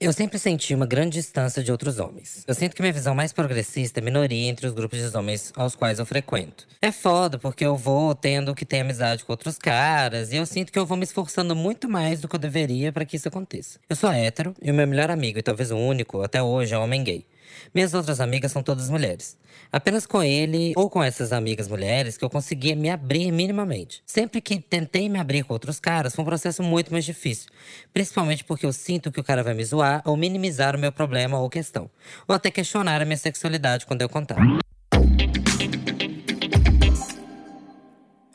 Eu sempre senti uma grande distância de outros homens. Eu sinto que minha visão mais progressista é minoria entre os grupos de homens aos quais eu frequento. É foda, porque eu vou tendo que ter amizade com outros caras, e eu sinto que eu vou me esforçando muito mais do que eu deveria para que isso aconteça. Eu sou hétero, e o meu melhor amigo, e talvez o único até hoje, é um homem gay. Minhas outras amigas são todas mulheres. Apenas com ele ou com essas amigas mulheres que eu conseguia me abrir minimamente. Sempre que tentei me abrir com outros caras, foi um processo muito mais difícil. Principalmente porque eu sinto que o cara vai me zoar ou minimizar o meu problema ou questão. Ou até questionar a minha sexualidade quando eu contar.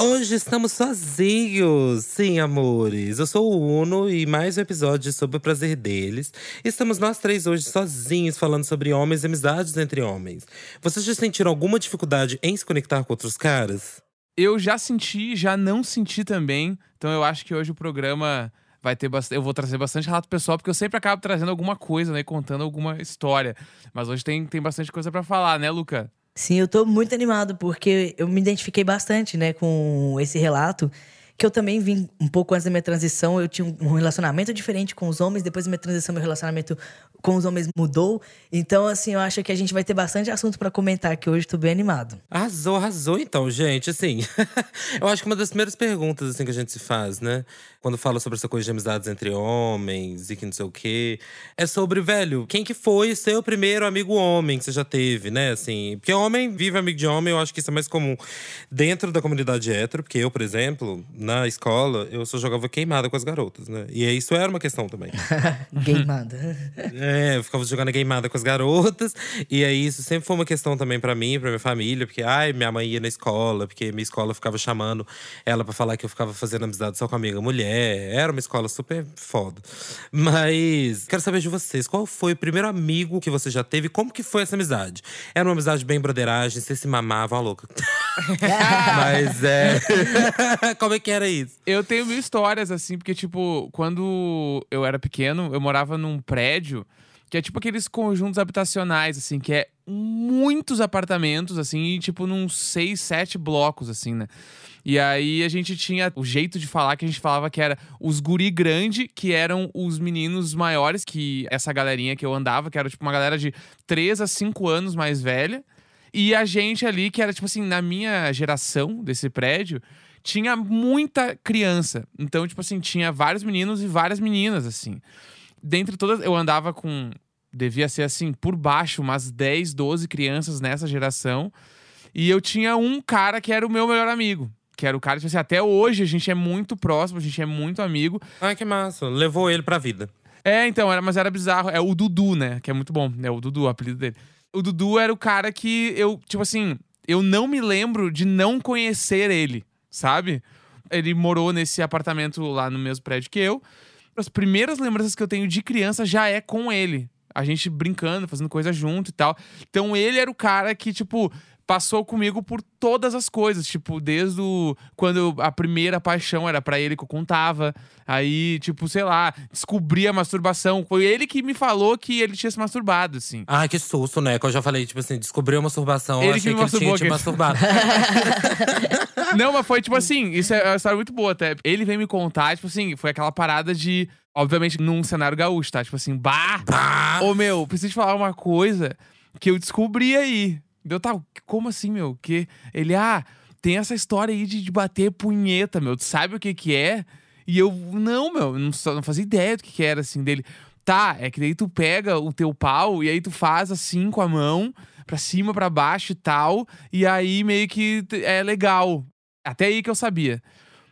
Hoje estamos sozinhos, sim, amores. Eu sou o Uno e mais um episódio sobre o prazer deles. Estamos nós três hoje sozinhos falando sobre homens e amizades entre homens. Vocês já sentiram alguma dificuldade em se conectar com outros caras? Eu já senti, já não senti também. Então eu acho que hoje o programa vai ter bastante. Eu vou trazer bastante relato pessoal, porque eu sempre acabo trazendo alguma coisa, né? Contando alguma história. Mas hoje tem, tem bastante coisa para falar, né, Luca? Sim, eu tô muito animado, porque eu me identifiquei bastante, né, com esse relato. Que eu também vim um pouco antes da minha transição, eu tinha um relacionamento diferente com os homens, depois da minha transição, meu relacionamento com os homens mudou. Então, assim, eu acho que a gente vai ter bastante assunto para comentar aqui hoje, tô bem animado. Arrasou, arrasou então, gente. Assim, eu acho que uma das primeiras perguntas assim, que a gente se faz, né? Quando fala sobre essa coisa de amizades entre homens e que não sei o quê. É sobre, velho, quem que foi seu primeiro amigo homem que você já teve, né? Assim, porque homem vive amigo de homem, eu acho que isso é mais comum dentro da comunidade hétero. Porque eu, por exemplo, na escola, eu só jogava queimada com as garotas, né? E isso era uma questão também. Queimada. É, eu ficava jogando queimada com as garotas. E aí, isso sempre foi uma questão também para mim, pra minha família. Porque, ai, minha mãe ia na escola, porque minha escola ficava chamando ela para falar que eu ficava fazendo amizade só com amiga mulher. Era uma escola super foda. Mas, quero saber de vocês. Qual foi o primeiro amigo que você já teve? Como que foi essa amizade? Era uma amizade bem broderagem? Você se mamava, ó, louca. Mas, é… Como é que era isso? Eu tenho mil histórias, assim, porque, tipo, quando eu era pequeno, eu morava num prédio que é tipo aqueles conjuntos habitacionais, assim, que é muitos apartamentos, assim, e tipo num seis, sete blocos, assim, né? E aí a gente tinha o jeito de falar que a gente falava que era os guri grande, que eram os meninos maiores que essa galerinha que eu andava, que era tipo uma galera de 3 a 5 anos mais velha. E a gente ali, que era tipo assim, na minha geração desse prédio, tinha muita criança. Então, tipo assim, tinha vários meninos e várias meninas, assim dentre todas, eu andava com. Devia ser assim, por baixo, umas 10, 12 crianças nessa geração. E eu tinha um cara que era o meu melhor amigo. Que era o cara, tipo assim, até hoje a gente é muito próximo, a gente é muito amigo. Ai, que massa. Levou ele pra vida. É, então, era, mas era bizarro. É o Dudu, né? Que é muito bom. É o Dudu, o apelido dele. O Dudu era o cara que eu, tipo assim, eu não me lembro de não conhecer ele, sabe? Ele morou nesse apartamento lá no mesmo prédio que eu as primeiras lembranças que eu tenho de criança já é com ele. A gente brincando, fazendo coisa junto e tal. Então ele era o cara que, tipo, passou comigo por todas as coisas, tipo, desde o, quando a primeira paixão era para ele que eu contava, aí, tipo, sei lá, descobri a masturbação, foi ele que me falou que ele tinha se masturbado, assim. Ai, que susto, né? Que eu já falei, tipo assim, descobriu a masturbação, Ele eu achei que me que, ele tinha te masturbado. Não, mas foi tipo assim, isso é uma história muito boa até. Ele veio me contar, tipo assim, foi aquela parada de, obviamente, num cenário gaúcho, tá? Tipo assim, bah! Bah! Ô meu, preciso te falar uma coisa que eu descobri aí. Deu, tá, como assim, meu? Que ele, ah, tem essa história aí de, de bater punheta, meu. Tu sabe o que que é? E eu, não, meu, não, não fazia ideia do que que era, assim, dele. Tá, é que daí tu pega o teu pau e aí tu faz assim com a mão, pra cima, pra baixo e tal. E aí meio que é legal. Até aí que eu sabia.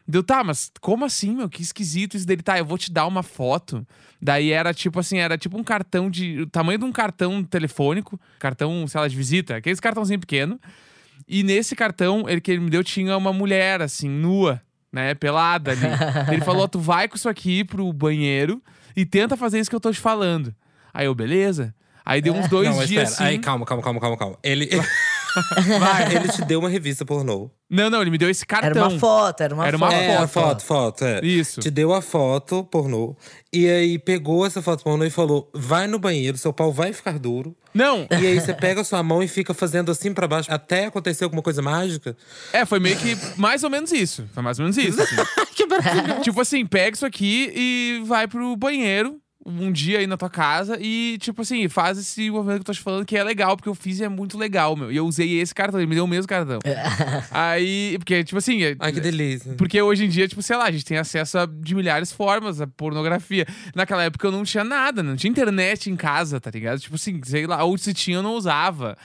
Deu, tá, mas como assim, meu? Que esquisito isso dele. Tá, eu vou te dar uma foto. Daí era tipo assim, era tipo um cartão de. O tamanho de um cartão telefônico, cartão, sei lá, de visita, aqueles cartãozinho pequeno. E nesse cartão, ele que ele me deu, tinha uma mulher, assim, nua, né? Pelada ali. ele falou: tu vai com isso aqui pro banheiro e tenta fazer isso que eu tô te falando. Aí eu, beleza. Aí deu uns dois Não, dias espera. assim. Aí, calma, calma, calma, calma, calma. Ele. Vai, ele te deu uma revista pornô. Não, não, ele me deu esse cartão. Era uma foto, era uma Era uma foto. É, a foto. foto, foto, é. Isso. Te deu a foto pornô. E aí pegou essa foto pornô e falou: vai no banheiro, seu pau vai ficar duro. Não, E aí você pega a sua mão e fica fazendo assim pra baixo até acontecer alguma coisa mágica. É, foi meio que mais ou menos isso. Foi mais ou menos isso. assim. que maravilha. tipo assim, pega isso aqui e vai pro banheiro um dia aí na tua casa e, tipo assim, faz esse movimento que eu tô te falando que é legal, porque eu fiz e é muito legal, meu. E eu usei esse cartão, ele me deu o mesmo cartão. aí, porque, tipo assim. é- Ai, que delícia. porque hoje em dia, tipo, sei lá, a gente tem acesso a, de milhares de formas a pornografia. Naquela época eu não tinha nada, não tinha internet em casa, tá ligado? Tipo assim, sei lá, ou se tinha eu não usava.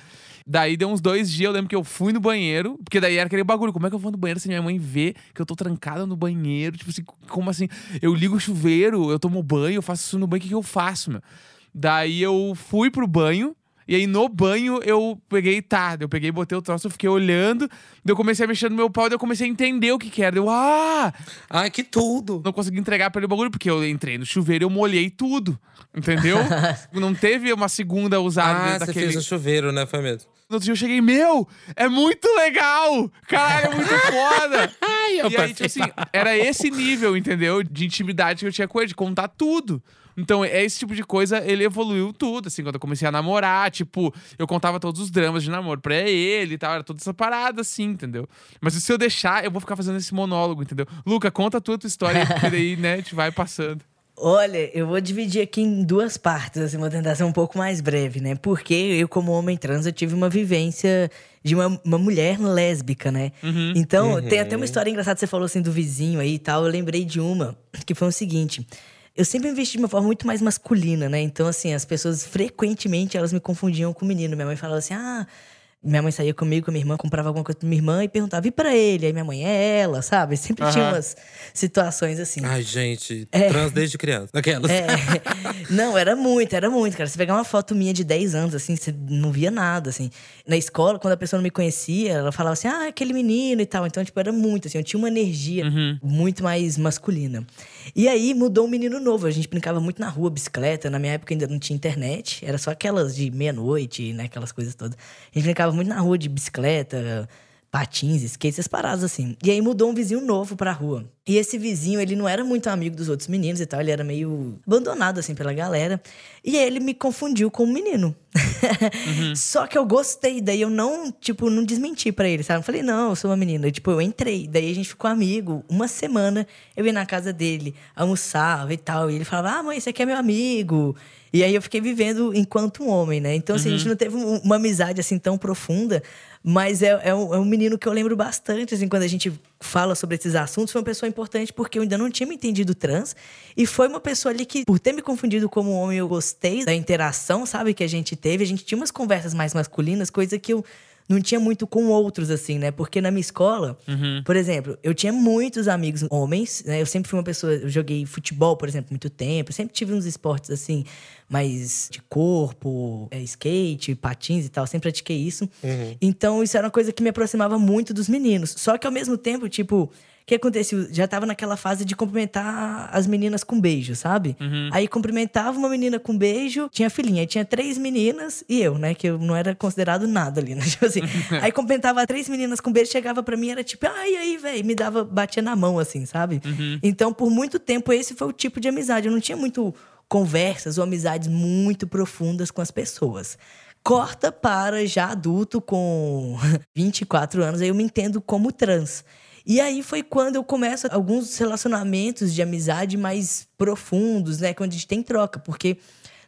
Daí deu uns dois dias, eu lembro que eu fui no banheiro, porque daí era aquele bagulho, como é que eu vou no banheiro se minha mãe vê que eu tô trancada no banheiro? Tipo assim, como assim? Eu ligo o chuveiro, eu tomo banho, eu faço isso no banho, o que, que eu faço, meu? Daí eu fui pro banho, e aí no banho eu peguei, tá, eu peguei, botei o troço, eu fiquei olhando, daí eu comecei a mexer no meu pau, daí eu comecei a entender o que que era. Deu, ah! Ai, que tudo. Não consegui entregar pra ele o bagulho, porque eu entrei no chuveiro e eu molhei tudo, entendeu? não teve uma segunda usada Ah, dentro você daquele... fez no chuveiro, né? Foi mesmo. No outro dia eu cheguei, meu, é muito legal! Caralho, é muito foda! Ai, eu e aí, tipo assim, era esse nível, entendeu? De intimidade que eu tinha com ele, de contar tudo. Então, é esse tipo de coisa, ele evoluiu tudo, assim, quando eu comecei a namorar, tipo, eu contava todos os dramas de namoro pra ele e tal, era toda essa parada, assim, entendeu? Mas se eu deixar, eu vou ficar fazendo esse monólogo, entendeu? Luca, conta a tua, tua história, aí, porque daí, né, a gente vai passando. Olha, eu vou dividir aqui em duas partes, assim, vou tentar ser um pouco mais breve, né? Porque eu, como homem trans, eu tive uma vivência de uma, uma mulher lésbica, né? Então, tem até uma história engraçada, você falou assim do vizinho aí e tal. Eu lembrei de uma, que foi o seguinte. Eu sempre me vesti de uma forma muito mais masculina, né? Então, assim, as pessoas frequentemente elas me confundiam com o menino. Minha mãe falava assim: ah. Minha mãe saía comigo, minha irmã, comprava alguma coisa pra minha irmã e perguntava, e pra ele? Aí minha mãe, é ela, sabe? Sempre tinha Aham. umas situações assim. Ai, gente, trans desde criança. Aquelas. É. Não, era muito, era muito, cara. Você pegar uma foto minha de 10 anos, assim, você não via nada, assim. Na escola, quando a pessoa não me conhecia, ela falava assim, ah, aquele menino e tal. Então, tipo, era muito, assim, eu tinha uma energia muito mais masculina. E aí mudou um menino novo. A gente brincava muito na rua, bicicleta. Na minha época ainda não tinha internet, era só aquelas de meia-noite, né? Aquelas coisas todas. A gente brincava muito na rua de bicicleta patins, skate, essas paradas assim. E aí mudou um vizinho novo pra rua. E esse vizinho, ele não era muito amigo dos outros meninos e tal, ele era meio abandonado assim pela galera. E aí ele me confundiu com um menino. Só que eu gostei, daí eu não, tipo, não desmenti pra ele, sabe? Eu falei, não, eu sou uma menina. E, tipo, eu entrei, daí a gente ficou amigo. Uma semana eu ia na casa dele, almoçava e tal. E ele falava, ah, mãe, esse aqui é meu amigo. E aí eu fiquei vivendo enquanto um homem, né? Então, assim, a gente não teve um- uma amizade assim tão profunda, mas é, é, um, é um menino que eu lembro bastante, assim, quando a gente fala sobre esses assuntos. Foi uma pessoa importante porque eu ainda não tinha me entendido trans. E foi uma pessoa ali que, por ter me confundido como homem, eu gostei da interação, sabe, que a gente teve. A gente tinha umas conversas mais masculinas, coisa que eu não tinha muito com outros, assim, né? Porque na minha escola, por exemplo, eu tinha muitos amigos homens, né? Eu sempre fui uma pessoa, eu joguei futebol, por exemplo, muito tempo. Sempre tive uns esportes, assim, mais de corpo, é, skate, patins e tal. Sempre pratiquei isso. Então, isso era uma coisa que me aproximava muito dos meninos. Só que, ao mesmo tempo, tipo... O que aconteceu? Já tava naquela fase de cumprimentar as meninas com beijo, sabe? Aí cumprimentava uma menina com beijo, tinha filhinha, aí tinha três meninas e eu, né? Que eu não era considerado nada ali, né? Tipo assim. aí cumprimentava três meninas com beijo, chegava pra mim, era tipo, ai, aí, velho, me dava, batia na mão, assim, sabe? Então, por muito tempo, esse foi o tipo de amizade. Eu não tinha muito conversas ou amizades muito profundas com as pessoas. Corta para já adulto com 24 anos, aí eu me entendo como trans. E aí foi quando eu começo alguns relacionamentos de amizade mais profundos, né? Quando a gente tem troca, porque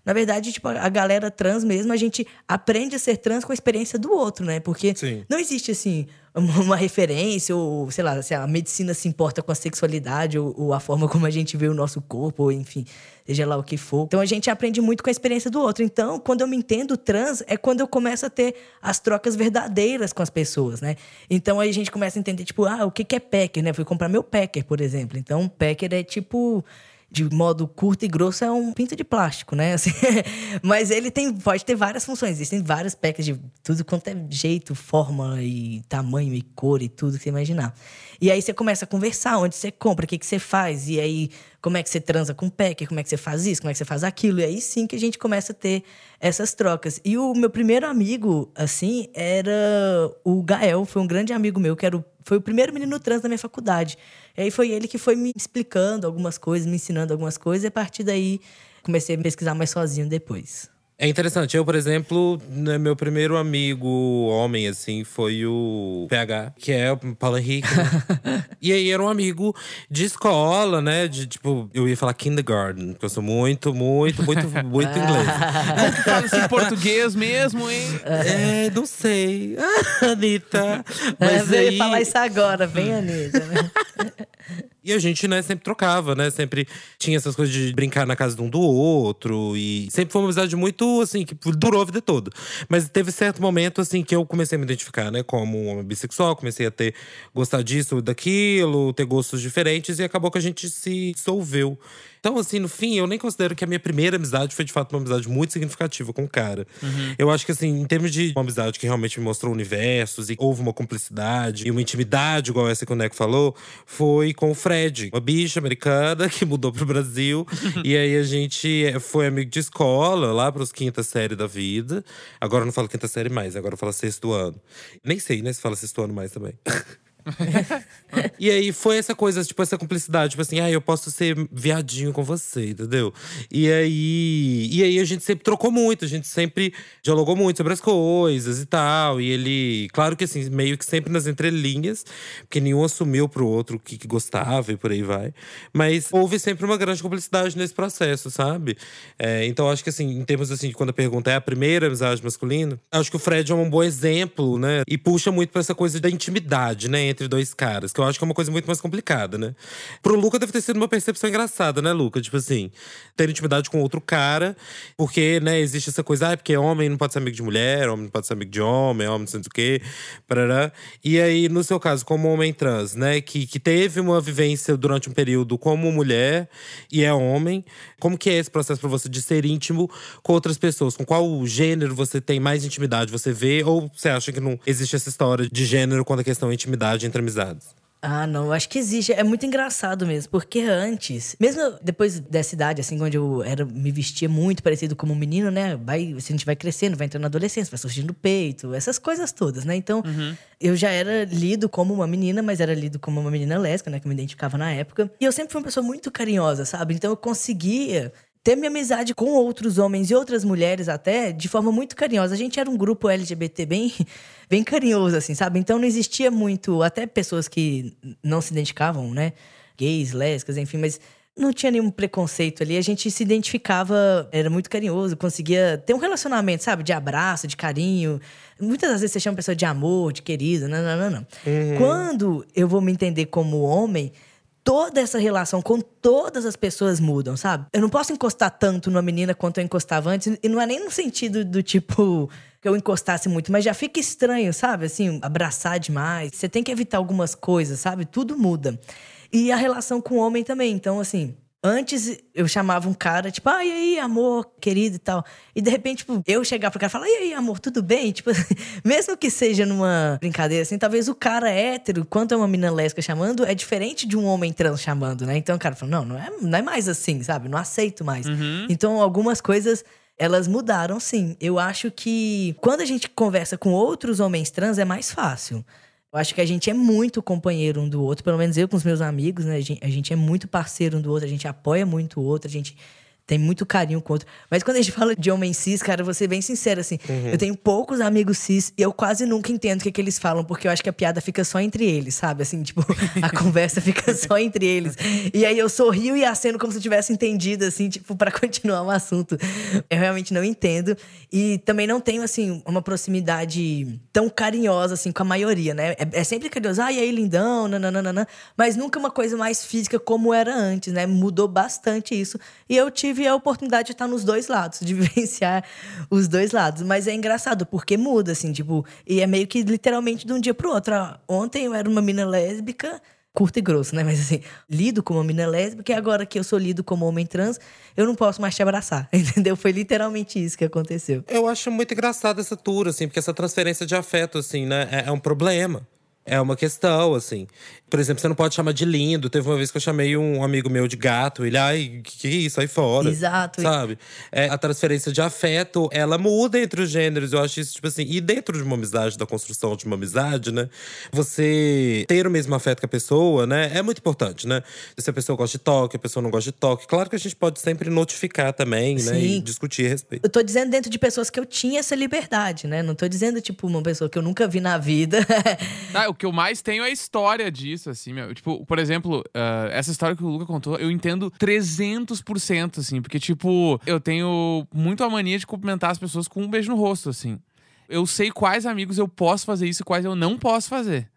na verdade, tipo, a galera trans mesmo, a gente aprende a ser trans com a experiência do outro, né? Porque Sim. não existe, assim, uma referência, ou, sei lá, se a medicina se importa com a sexualidade, ou, ou a forma como a gente vê o nosso corpo, ou enfim, seja lá o que for. Então a gente aprende muito com a experiência do outro. Então, quando eu me entendo trans, é quando eu começo a ter as trocas verdadeiras com as pessoas, né? Então aí a gente começa a entender, tipo, ah, o que que é packer, né? Fui comprar meu packer, por exemplo. Então, packer é tipo de modo curto e grosso é um pinto de plástico, né? Assim, mas ele tem, pode ter várias funções. Existem vários packs de tudo quanto é jeito, forma e tamanho e cor e tudo que você imaginar. E aí você começa a conversar, onde você compra, o que, que você faz, e aí como é que você transa com o packer, como é que você faz isso, como é que você faz aquilo. E aí sim que a gente começa a ter essas trocas. E o meu primeiro amigo, assim, era o Gael, foi um grande amigo meu, que era o, foi o primeiro menino trans da minha faculdade. E aí foi ele que foi me explicando algumas coisas, me ensinando algumas coisas, e a partir daí comecei a pesquisar mais sozinho depois. É interessante. Eu, por exemplo, né, meu primeiro amigo homem, assim, foi o PH, que é o Paulo Henrique. né? e aí era um amigo de escola, né? De tipo, eu ia falar kindergarten, porque eu sou muito, muito, muito, muito inglês. Fala assim português mesmo, hein? É, não sei. Anitta. Mas Mas eu ia aí. falar isso agora, bem Anitta, né? E a gente, né, sempre trocava, né? Sempre tinha essas coisas de brincar na casa de um do outro. E sempre foi uma amizade muito, assim, que durou a vida toda. Mas teve certo momento, assim, que eu comecei a me identificar, né? Como um homem bissexual. Comecei a ter… Gostar disso, daquilo. Ter gostos diferentes. E acabou que a gente se dissolveu. Então, assim, no fim, eu nem considero que a minha primeira amizade foi de fato uma amizade muito significativa com o cara. Eu acho que, assim, em termos de uma amizade que realmente me mostrou universos e houve uma cumplicidade e uma intimidade, igual essa que o Neco falou, foi com o Fred, uma bicha americana que mudou pro Brasil. e aí a gente foi amigo de escola, lá pros quinta série da vida. Agora eu não falo quinta série mais, agora eu falo sexto ano. Nem sei, né, se fala sexto ano mais também. E aí foi essa coisa, tipo, essa cumplicidade, tipo assim, ah, eu posso ser viadinho com você, entendeu? E aí, e aí a gente sempre trocou muito, a gente sempre dialogou muito sobre as coisas e tal. E ele, claro que assim, meio que sempre nas entrelinhas, porque nenhum assumiu pro outro o que, que gostava e por aí vai. Mas houve sempre uma grande cumplicidade nesse processo, sabe? É, então acho que assim, em termos assim, quando a pergunta é a primeira amizade masculina, acho que o Fred é um bom exemplo, né? E puxa muito pra essa coisa da intimidade, né? Entre dois caras, que eu acho que é uma coisa muito mais complicada, né? Pro Luca deve ter sido uma percepção engraçada, né, Luca? Tipo assim, ter intimidade com outro cara, porque, né, existe essa coisa, ah, porque homem não pode ser amigo de mulher, homem não pode ser amigo de homem, homem não sei o quê, parará. E aí, no seu caso, como homem trans, né, que, que teve uma vivência durante um período como mulher e é homem, como que é esse processo pra você de ser íntimo com outras pessoas? Com qual gênero você tem mais intimidade? Você vê? Ou você acha que não existe essa história de gênero quando a questão é intimidade entre amizades? Ah, não, eu acho que existe. É muito engraçado mesmo, porque antes, mesmo depois dessa idade, assim, onde eu era, me vestia muito parecido como um menino, né? Vai, a gente vai crescendo, vai entrando na adolescência, vai surgindo o peito, essas coisas todas, né? Então, eu já era lido como uma menina, mas era lido como uma menina lésbica, né? Que eu me identificava na época. E eu sempre fui uma pessoa muito carinhosa, sabe? Então eu conseguia ter minha amizade com outros homens e outras mulheres até de forma muito carinhosa. A gente era um grupo LGBT bem, bem carinhoso, assim, sabe? Então não existia muito, até pessoas que não se identificavam, né? Gays, lésbicas, enfim, mas não tinha nenhum preconceito ali. A gente se identificava, era muito carinhoso, conseguia ter um relacionamento, sabe? De abraço, de carinho. Muitas das vezes você chama a pessoa de amor, de querido, não, não, não, não. Quando eu vou me entender como homem, toda essa relação com todas as pessoas mudam, sabe? Eu não posso encostar tanto numa menina quanto eu encostava antes, e não é nem no sentido do tipo que eu encostasse muito, mas já fica estranho, sabe? Assim, abraçar demais. Você tem que evitar algumas coisas, sabe? Tudo muda. E a relação com o homem também. Então, assim, Antes eu chamava um cara, tipo, ah, e aí, amor, querido e tal. E de repente, tipo, eu chegar pro cara e falar, e aí, amor, tudo bem? Tipo, mesmo que seja numa brincadeira assim, talvez o cara hétero, quanto é uma menina lésbica chamando, é diferente de um homem trans chamando, né? Então o cara fala, não, não é, não é mais assim, sabe? Não aceito mais. Então algumas coisas. Elas mudaram, sim. Eu acho que quando a gente conversa com outros homens trans é mais fácil. Eu acho que a gente é muito companheiro um do outro, pelo menos eu com os meus amigos, né? A gente, a gente é muito parceiro um do outro, a gente apoia muito o outro, a gente tem muito carinho com outro. Mas quando a gente fala de homem cis, cara, eu vou ser bem sincero, assim. Eu tenho poucos amigos cis e eu quase nunca entendo o que, que eles falam, porque eu acho que a piada fica só entre eles, sabe? Assim, tipo, a conversa fica só entre eles. E aí eu sorrio e aceno como se eu tivesse entendido, assim, tipo, para continuar o assunto. Eu realmente não entendo. E também não tenho, assim, uma proximidade tão carinhosa, assim, com a maioria, né? É, é sempre carinhoso, ah, e aí, lindão, nananana. Mas nunca uma coisa mais física como era antes, né? Mudou bastante isso. E eu tive a oportunidade de estar nos dois lados, de vivenciar os dois lados. Mas é engraçado, porque muda, assim, tipo, e é meio que literalmente de um dia pro outro. Ah, Ontem eu era uma mina lésbica, curto e grosso, né? Mas assim, lido como uma mina lésbica, e agora que eu sou lido como homem trans, eu não posso mais te abraçar, entendeu? Foi literalmente isso que aconteceu. Eu acho muito engraçado essa tour, assim, porque essa transferência de afeto, assim, né, é, é um problema. É uma questão, assim. Por exemplo, você não pode chamar de lindo. Teve uma vez que eu chamei um amigo meu de gato. Ele, ai, que, que isso? Aí fora. Exato. Sabe? É, a transferência de afeto, ela muda entre os gêneros. Eu acho isso, tipo assim. E dentro de uma amizade, da construção de uma amizade, né? Você ter o mesmo afeto que a pessoa, né? É muito importante, né? Se a pessoa gosta de toque, a pessoa não gosta de toque. Claro que a gente pode sempre notificar também, né? E Sim. discutir a respeito. Eu tô dizendo dentro de pessoas que eu tinha essa liberdade, né? Não tô dizendo, tipo, uma pessoa que eu nunca vi na vida. Ah, o que eu mais tenho é a história disso, assim, meu. Tipo, por exemplo, ah, essa história que o Luca contou, eu entendo 300%, assim. Porque, tipo, eu tenho muito a mania de cumprimentar as pessoas com um beijo no rosto, assim. Eu sei quais amigos eu posso fazer isso e quais eu não posso fazer.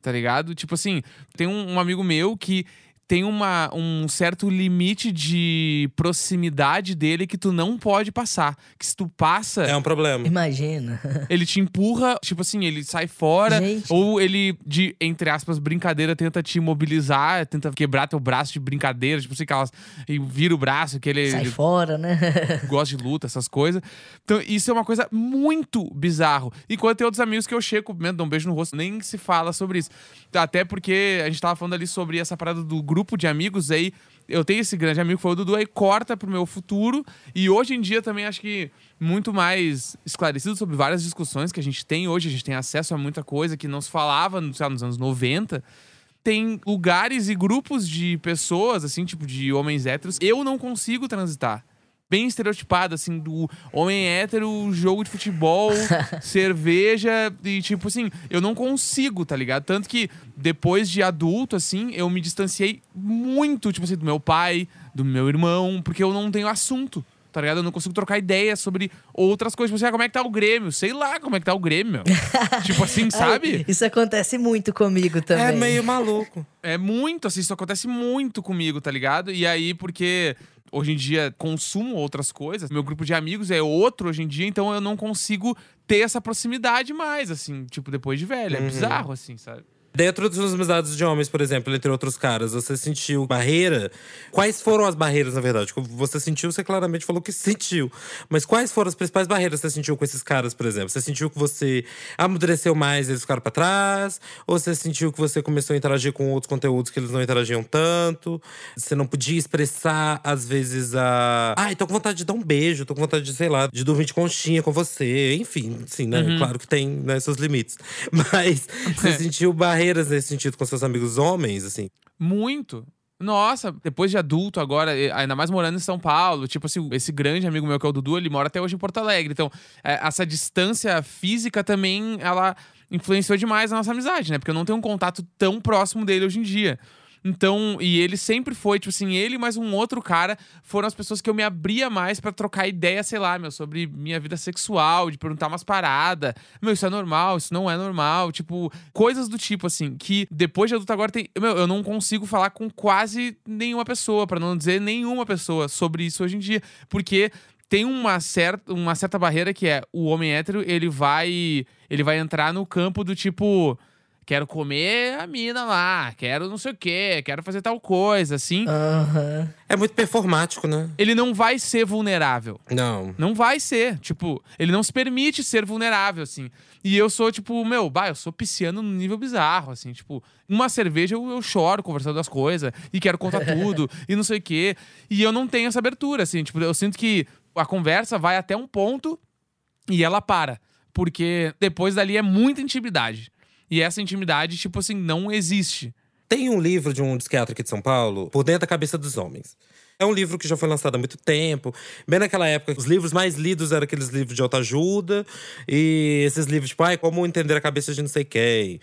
Tá ligado? Tipo assim, tem um, um amigo meu que tem uma, um certo limite de proximidade dele que tu não pode passar. Que se tu passa, É um problema. Imagina. ele te empurra, tipo assim, ele sai fora, Gente. ou ele, de, entre aspas, brincadeira, tenta te imobilizar, tenta quebrar teu braço de brincadeira, tipo assim, aquelas. E vira o braço, que ele, Sai ele fora, né? gosta de luta, essas coisas. Então, isso é uma coisa muito bizarro. Enquanto tem outros amigos que eu chego, cumprimento, dou um beijo no rosto, nem se fala sobre isso. Até porque a gente tava falando ali sobre essa parada do grupo de amigos, aí eu tenho esse grande amigo que foi o Dudu, aí corta pro meu futuro. E hoje em dia também acho que muito mais esclarecido sobre várias discussões que a gente tem hoje. A gente tem acesso a muita coisa que não se falava lá, nos anos 90 tem lugares e grupos de pessoas, assim, tipo, de homens héteros, eu não consigo transitar. Bem estereotipado, assim, do homem hétero, jogo de futebol, cerveja e, tipo assim, eu não consigo, tá ligado? Tanto que depois de adulto, assim, eu me distanciei muito, tipo assim, do meu pai, do meu irmão, porque eu não tenho assunto. Tá ligado? Eu não consigo trocar ideia sobre outras coisas. Tipo assim, ah, como é que tá o Grêmio? Sei lá como é que tá o Grêmio, tipo assim, sabe? Ai, Isso acontece muito comigo também. É meio maluco. É muito, assim, isso acontece muito comigo, tá ligado? E aí, porque hoje em dia consumo outras coisas, meu grupo de amigos é outro hoje em dia, então eu não consigo ter essa proximidade mais, assim, tipo, depois de velho. É bizarro, assim, sabe? Dentro das amizades de homens, por exemplo, entre outros caras, você sentiu barreira? Quais foram as barreiras, na verdade? Você sentiu, você claramente falou que sentiu. Mas quais foram as principais barreiras que você sentiu com esses caras, por exemplo? Você sentiu que você amadureceu mais e eles ficaram pra trás? Ou você sentiu que você começou a interagir com outros conteúdos que eles não interagiam tanto? Você não podia expressar, às vezes, a. Ai, tô com vontade de dar um beijo, tô com vontade de, sei lá, de dormir de conchinha com você. Enfim, sim, né? Claro que tem né, seus limites. Mas você sentiu barreiras nesse sentido com seus amigos homens, assim? Muito. Nossa, depois de adulto agora, e- ainda mais morando em São Paulo, tipo assim, esse grande amigo meu que é o Dudu, ele mora até hoje em Porto Alegre. Então, é, essa distância física também, ela influenciou demais a nossa amizade, né? Porque eu não tenho um contato tão próximo dele hoje em dia. Então, e ele sempre foi, tipo assim, ele mais um outro cara foram as pessoas que eu me abria mais pra trocar ideia, sei lá, meu, sobre minha vida sexual, de perguntar umas paradas. Meu, isso é normal, isso não é normal. Tipo, coisas do tipo, assim, que depois de adulto agora tem. Meu, eu não consigo falar com quase nenhuma pessoa, pra não dizer nenhuma pessoa sobre isso hoje em dia. Porque tem uma certa, uma certa barreira que é o homem hétero, ele vai. Ele vai entrar no campo do tipo. Quero comer a mina lá, quero não sei o quê, quero fazer tal coisa, assim. Aham. É muito performático, né? Ele não vai ser vulnerável. Não. Não vai ser. Tipo, ele não se permite ser vulnerável, assim. E eu sou, tipo, meu, bah, eu sou pisciano num nível bizarro, assim. Tipo, uma cerveja eu, eu choro conversando das coisas e quero contar tudo e não sei o quê. E eu não tenho essa abertura, assim. Tipo, eu sinto que a conversa vai até um ponto e ela para. Porque depois dali é muita intimidade. E essa intimidade, tipo assim, não existe. Tem um livro de um psiquiatra aqui de São Paulo, Por Dentro da Cabeça dos Homens. É um livro que já foi lançado há muito tempo. Bem naquela época, os livros mais lidos eram aqueles livros de autoajuda. E esses livros, tipo, como entender a cabeça de não sei quem.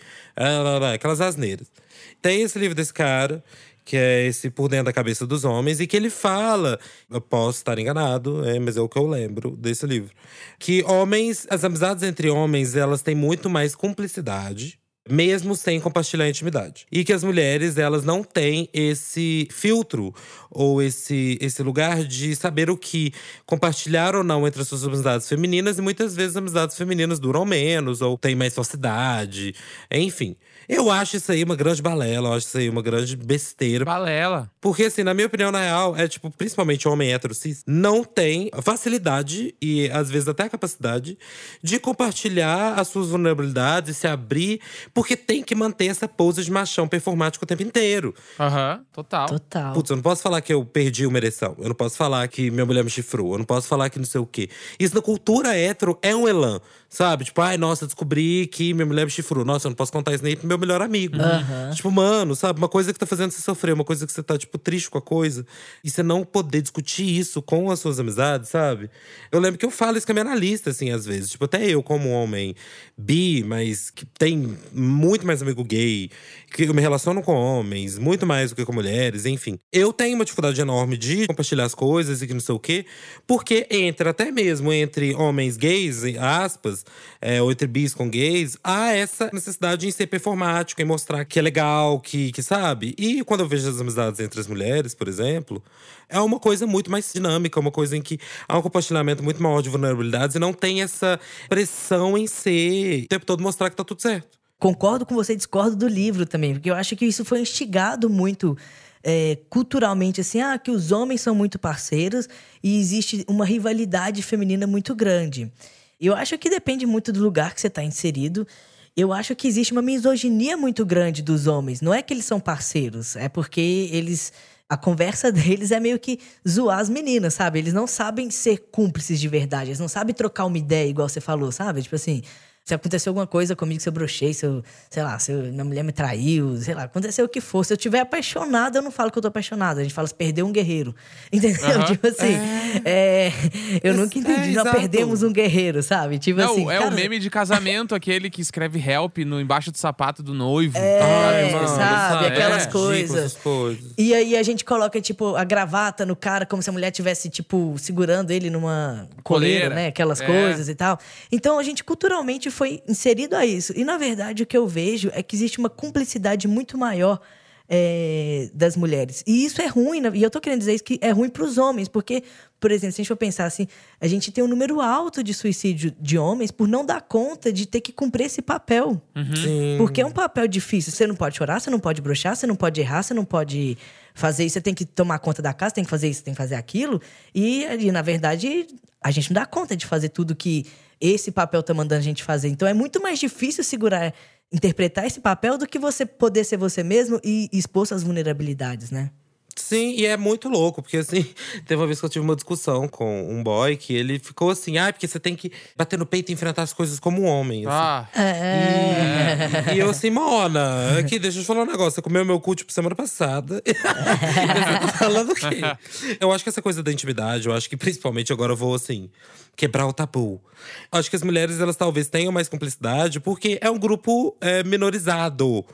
Aquelas asneiras. Tem esse livro desse cara, que é esse Por Dentro da Cabeça dos Homens, e que ele fala, eu posso estar enganado, é, mas é o que eu lembro desse livro, que homens, as amizades entre homens, elas têm muito mais cumplicidade mesmo sem compartilhar intimidade. E que as mulheres, elas não têm esse filtro ou esse, esse lugar de saber o que compartilhar ou não entre as suas amizades femininas. E muitas vezes as amizades femininas duram menos ou têm mais falsidade. Enfim. Eu acho isso aí uma grande balela, eu acho isso aí uma grande besteira. Balela. Porque, assim, na minha opinião, na real, é tipo, principalmente homem hétero cis, não tem a facilidade e às vezes até a capacidade de compartilhar as suas vulnerabilidades e se abrir. Porque tem que manter essa pose de machão performático o tempo inteiro. Aham, total. Total. Putz, eu não posso falar que eu perdi uma ereção. Eu não posso falar que minha mulher me chifrou. Eu não posso falar que não sei o quê. Isso na cultura hétero é um elan, sabe? Tipo, ai, nossa, descobri que minha mulher me chifrou. Nossa, eu não posso contar isso nem pro meu melhor amigo. Tipo, mano, sabe? Uma coisa que tá fazendo você sofrer, uma coisa que você tá, tipo, triste com a coisa. E você não poder discutir isso com as suas amizades, sabe? Eu lembro que eu falo isso com a minha analista, assim, às vezes. Tipo, até eu, como homem bi, mas que tem muito mais amigo gay, que eu me relaciono com homens, muito mais do que com mulheres, enfim. Eu tenho uma dificuldade enorme de compartilhar as coisas e que não sei o quê, porque entra até mesmo entre homens gays, aspas, é, ou entre bis com gays, há essa necessidade em ser performático, em mostrar que é legal, que, que sabe? E quando eu vejo as amizades entre as mulheres, por exemplo, é uma coisa muito mais dinâmica, uma coisa em que há um compartilhamento muito maior de vulnerabilidades e não tem essa pressão em ser o tempo todo mostrar que tá tudo certo. Concordo com você, discordo do livro também, porque eu acho que isso foi instigado muito é, culturalmente, assim, ah, que os homens são muito parceiros e existe uma rivalidade feminina muito grande. Eu acho que depende muito do lugar que você está inserido. Eu acho que existe uma misoginia muito grande dos homens. Não é que eles são parceiros, é porque eles. A conversa deles é meio que zoar as meninas, sabe? Eles não sabem ser cúmplices de verdade. Eles não sabem trocar uma ideia, igual você falou, sabe? Tipo assim, se aconteceu alguma coisa comigo, se eu brochei, se eu, sei lá, se eu, minha mulher me traiu, sei lá, aconteceu o que for. Se eu tiver apaixonada, eu não falo que eu tô apaixonada. A gente fala se perdeu um guerreiro. Entendeu? Aham. Tipo assim, é, eu É, nunca entendi. Nós exato. perdemos um guerreiro, sabe? Tipo Não, assim. é cara, o meme de casamento, aquele que escreve help no embaixo do sapato do noivo. É, Ai, mano, sabe? Aquelas É. coisas. coisas. E aí a gente coloca, tipo, a gravata no cara, como se a mulher tivesse, tipo, segurando ele numa coleira, Coleira. né? Aquelas É. coisas e tal. Então a gente culturalmente foi inserido a isso. E na verdade o que eu vejo é que existe uma cumplicidade muito maior. é, das mulheres. E isso é ruim, e eu tô querendo dizer isso que é ruim pros homens, porque, por exemplo, se a gente for pensar assim, a gente tem um número alto de suicídio de homens por não dar conta de ter que cumprir esse papel. Sim. Porque é um papel difícil. Você não pode chorar, você não pode brochar, você não pode errar, você não pode fazer isso. Você tem que tomar conta da casa, tem que fazer isso, tem que fazer aquilo. E, e, na verdade, a gente não dá conta de fazer tudo que esse papel tá mandando a gente fazer. Então é muito mais difícil segurar, interpretar esse papel do que você poder ser você mesmo e expor suas vulnerabilidades, né? Sim, e é muito louco, porque assim, teve uma vez que eu tive uma discussão com um boy que ele ficou assim, ah, porque você tem que bater no peito e enfrentar as coisas como um homem. assim. Ah, É. E eu assim, Mona, aqui, deixa eu te falar um negócio. Você comeu meu cu, tipo, semana passada. tá falando o quê? Eu acho que essa coisa da intimidade, eu acho que principalmente agora eu vou, assim, quebrar o tabu. Acho que as mulheres, elas talvez tenham mais cumplicidade, porque é um grupo é, minorizado.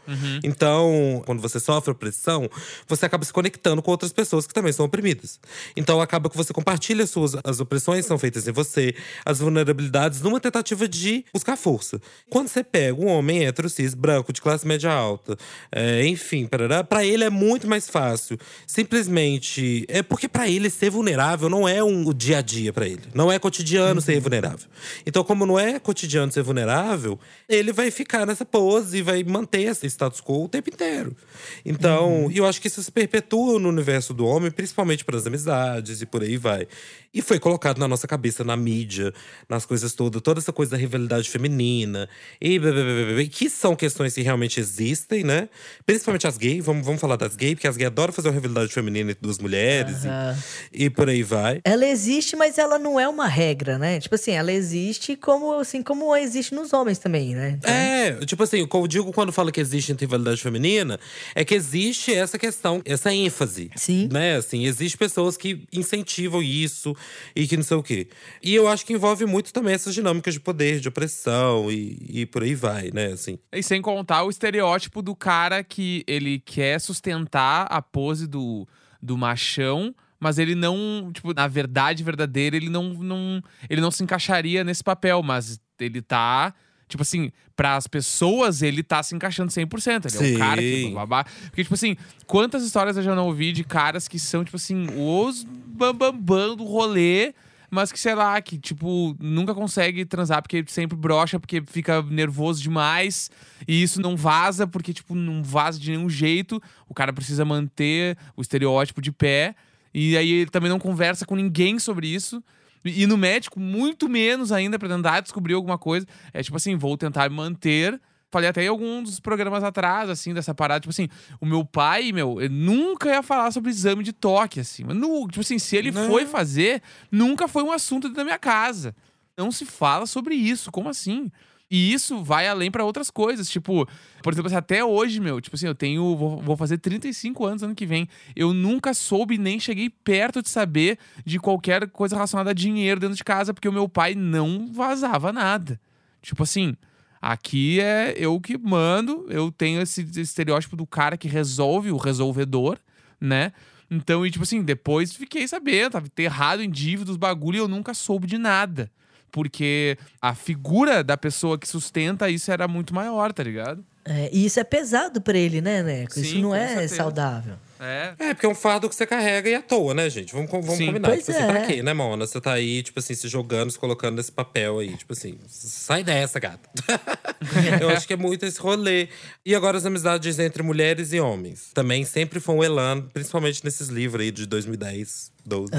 Então, quando você sofre opressão, você acaba se conectando com outras pessoas que também são oprimidas. Então, acaba que você compartilha as suas as opressões são feitas em você, as vulnerabilidades, numa tentativa de buscar força. Quando você pega um homem hétero, cis, branco, de classe média alta, é, enfim, pra ele é muito mais fácil. Simplesmente. É porque pra ele ser vulnerável não é um o dia a dia pra ele. Não é cotidiano ser vulnerável. Então, como não é cotidiano ser vulnerável, ele vai ficar nessa pose e vai manter esse status quo o tempo inteiro. Então, e eu acho que isso se perpetua no universo do homem, principalmente para as amizades e por aí vai. E foi colocado na nossa cabeça, na mídia, nas coisas todas, toda essa coisa da rivalidade feminina, e blá, blá, blá, blá, que são questões que realmente existem, né? Principalmente as gays, vamos, vamos falar das gays, porque as gays adoram fazer uma rivalidade feminina entre duas mulheres Aham. e, e por aí vai. Ela existe, mas ela não é uma regra, né? Tipo assim, ela existe como assim como existe nos homens também, né? Então, É, tipo assim, o que eu digo quando falo que existe rivalidade feminina, é que existe essa questão, essa ênfase. Sim. Né, assim, existe pessoas que incentivam isso e que não sei o quê. E eu acho que envolve muito também essas dinâmicas de poder, de opressão e, e por aí vai, né, assim. E sem contar o estereótipo do cara que ele quer sustentar a pose do, do machão, mas ele não, tipo, na verdade verdadeira, ele não, não, ele não se encaixaria nesse papel, mas ele tá. Tipo assim, para as pessoas, ele tá se encaixando 100%. Ele é Sim. um cara que babá. Porque, tipo assim, quantas histórias eu já não ouvi de caras que são, tipo assim, os bambambam bam, bam do rolê, mas que, sei lá, que, tipo, nunca consegue transar porque sempre brocha, porque fica nervoso demais. E isso não vaza, porque, tipo, não vaza de nenhum jeito. O cara precisa manter o estereótipo de pé. E aí ele também não conversa com ninguém sobre isso. E no médico, muito menos ainda, pra tentar descobrir alguma coisa. É tipo assim, vou tentar manter falei até em algum dos programas atrás, assim, dessa parada. Tipo assim, o meu pai, meu, nunca ia falar sobre exame de toque, assim. Mas, tipo assim, se ele Não. foi fazer, nunca foi um assunto dentro da minha casa. Não se fala sobre isso. Como assim? E isso vai além pra outras coisas. Tipo, por exemplo, assim, até hoje, meu, tipo assim, eu tenho. Vou, vou fazer 35 anos ano que vem. Eu nunca soube nem cheguei perto de saber de qualquer coisa relacionada a dinheiro dentro de casa, porque o meu pai não vazava nada. Tipo assim, aqui é eu que mando, eu tenho esse estereótipo do cara que resolve, o resolvedor, né? Então, e tipo assim, depois fiquei sabendo, tava enterrado em dívidas, bagulho, e eu nunca soube de nada. Porque a figura da pessoa que sustenta isso era muito maior, tá ligado? É, e isso é pesado pra ele, né, Neco? Isso Sim, não com é certeza. saudável. É. É, porque é um fardo que você carrega e à toa, né, gente? Vamos, vamos Sim. combinar. Pois tipo assim, é. pra quê, né, Mona? Você tá aí, tipo assim, se jogando, se colocando nesse papel aí. Tipo assim, sai dessa, gata. Eu acho que é muito esse rolê. E agora as amizades entre mulheres e homens. Também sempre foi um elan, principalmente nesses livros aí de 2010, 12.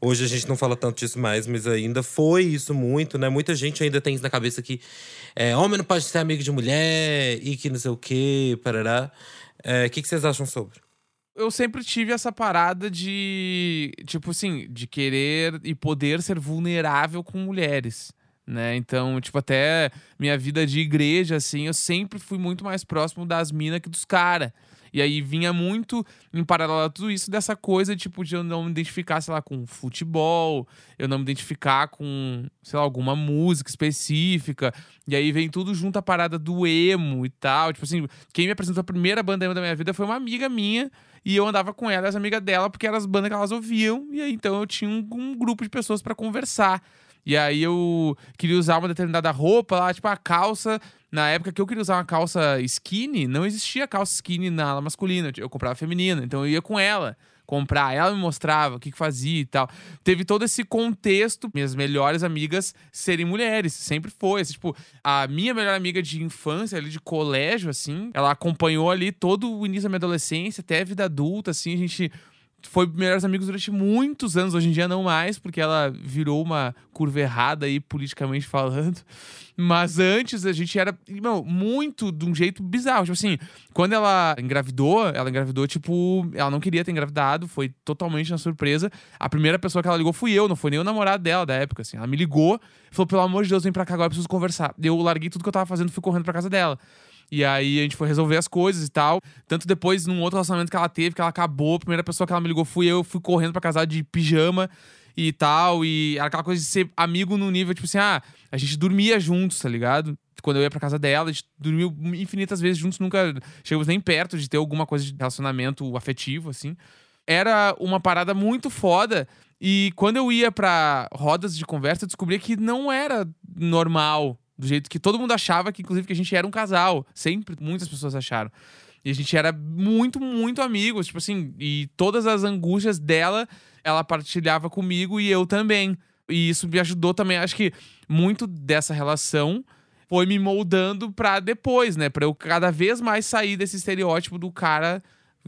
Hoje a gente não fala tanto disso mais, mas ainda foi isso muito, né? Muita gente ainda tem isso na cabeça que é, homem não pode ser amigo de mulher e que não sei o quê, parará. É, O que, que vocês acham sobre? eu sempre tive essa parada de, tipo assim, de querer e poder ser vulnerável com mulheres, né? Então, tipo, até minha vida de igreja, assim, eu sempre fui muito mais próximo das minas que dos caras. E aí vinha muito em paralelo a tudo isso dessa coisa, tipo, de eu não me identificar, sei lá, com futebol, eu não me identificar com, sei lá, alguma música específica. E aí vem tudo junto a parada do emo e tal. Tipo assim, quem me apresentou a primeira banda emo da minha vida foi uma amiga minha. E eu andava com ela, as amigas dela, porque eram as bandas que elas ouviam. E aí então eu tinha um, um grupo de pessoas pra conversar. E aí eu queria usar uma determinada roupa lá, tipo a calça. Na época que eu queria usar uma calça skinny, não existia calça skinny na ala masculina. Eu comprava feminina, então eu ia com ela comprar. Ela me mostrava o que, que fazia e tal. Teve todo esse contexto, minhas melhores amigas serem mulheres. Sempre foi. assim, tipo, a minha melhor amiga de infância, ali de colégio, assim, ela acompanhou ali todo o início da minha adolescência, até a vida adulta, assim, a gente foi melhores amigos durante muitos anos, hoje em dia não mais, porque ela virou uma curva errada aí, politicamente falando. Mas antes a gente era, meu, muito de um jeito bizarro. Tipo assim, quando ela engravidou, ela engravidou, tipo, ela não queria ter engravidado, foi totalmente na surpresa. A primeira pessoa que ela ligou fui eu, não foi nem o namorado dela da época, assim. Ela me ligou, falou, pelo amor de Deus, vem pra cá agora, preciso conversar. Eu larguei tudo que eu tava fazendo, fui correndo pra casa dela. E aí a gente foi resolver as coisas e tal. Tanto depois, num outro relacionamento que ela teve, que ela acabou, a primeira pessoa que ela me ligou fui eu, fui correndo pra casar de pijama e tal. E era aquela coisa de ser amigo no nível, tipo assim, ah, a gente dormia juntos, tá ligado? Quando eu ia pra casa dela, a gente dormiu infinitas vezes juntos, nunca chegamos nem perto de ter alguma coisa de relacionamento afetivo, assim. Era uma parada muito foda. E quando eu ia pra rodas de conversa, eu descobria que não era normal. Do jeito que todo mundo achava que, inclusive, que a gente era um casal. Sempre, muitas pessoas acharam. E a gente era muito, muito amigos. Tipo assim, e todas as angústias dela, ela partilhava comigo e eu também. E isso me ajudou também. Acho que muito dessa relação foi me moldando pra depois, né? Pra eu cada vez mais sair desse estereótipo do cara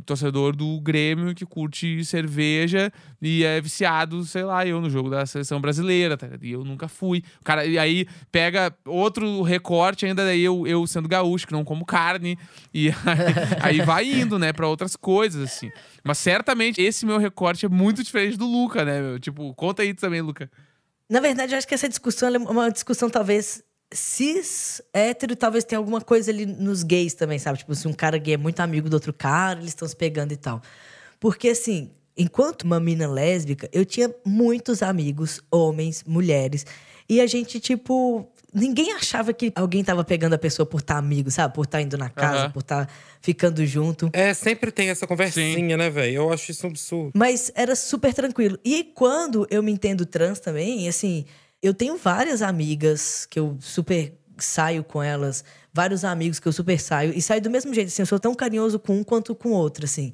torcedor do Grêmio que curte cerveja e é viciado, sei lá, eu no jogo da seleção brasileira, tá? E eu nunca fui. O cara, e aí pega outro recorte ainda daí eu, eu sendo gaúcho, que não como carne, e aí, aí vai indo, né, pra outras coisas, assim. Mas certamente esse meu recorte é muito diferente do Luca, né? meu? Tipo, conta aí também, Luca. Na verdade, eu acho que essa discussão é uma discussão, talvez, cis, hétero, talvez tenha alguma coisa ali nos gays também, sabe? Tipo, se um cara gay é muito amigo do outro cara, eles estão se pegando e tal. Porque, assim, enquanto uma mina lésbica, eu tinha muitos amigos, homens, mulheres, e a gente, tipo. Ninguém achava que alguém tava pegando a pessoa por estar amigo, sabe? Por estar indo na casa, Aham. por estar ficando junto. É, sempre tem essa conversinha, né, velho? Eu acho isso um absurdo. Mas era super tranquilo. E quando eu me entendo trans também, assim, eu tenho várias amigas que eu super saio com elas, vários amigos que eu super saio, e saio do mesmo jeito, assim, eu sou tão carinhoso com um quanto com o outro, assim.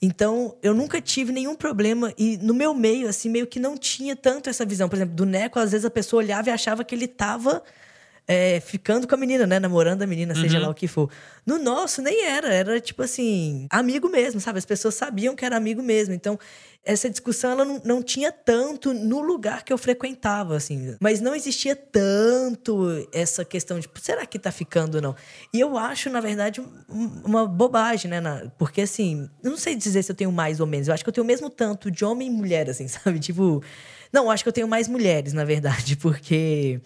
Então, eu nunca tive nenhum problema, e no meu meio, assim, meio que não tinha tanto essa visão. Por exemplo, do Neco, às vezes a pessoa olhava e achava que ele tava é, ficando com a menina, né? Namorando a menina, seja Uhum. lá o que for. No nosso, nem era. Era tipo assim, amigo mesmo, sabe? As pessoas sabiam que era amigo mesmo. Então, essa discussão ela não, não tinha tanto no lugar que eu frequentava, assim. Mas não existia tanto essa questão de, será que tá ficando ou não? E eu acho, na verdade, um- uma bobagem, né? Na- porque, assim, eu não sei dizer se eu tenho mais ou menos. Eu acho que eu tenho o mesmo tanto de homem e mulher, assim, sabe? Tipo. Não, acho que eu tenho mais mulheres, na verdade, porque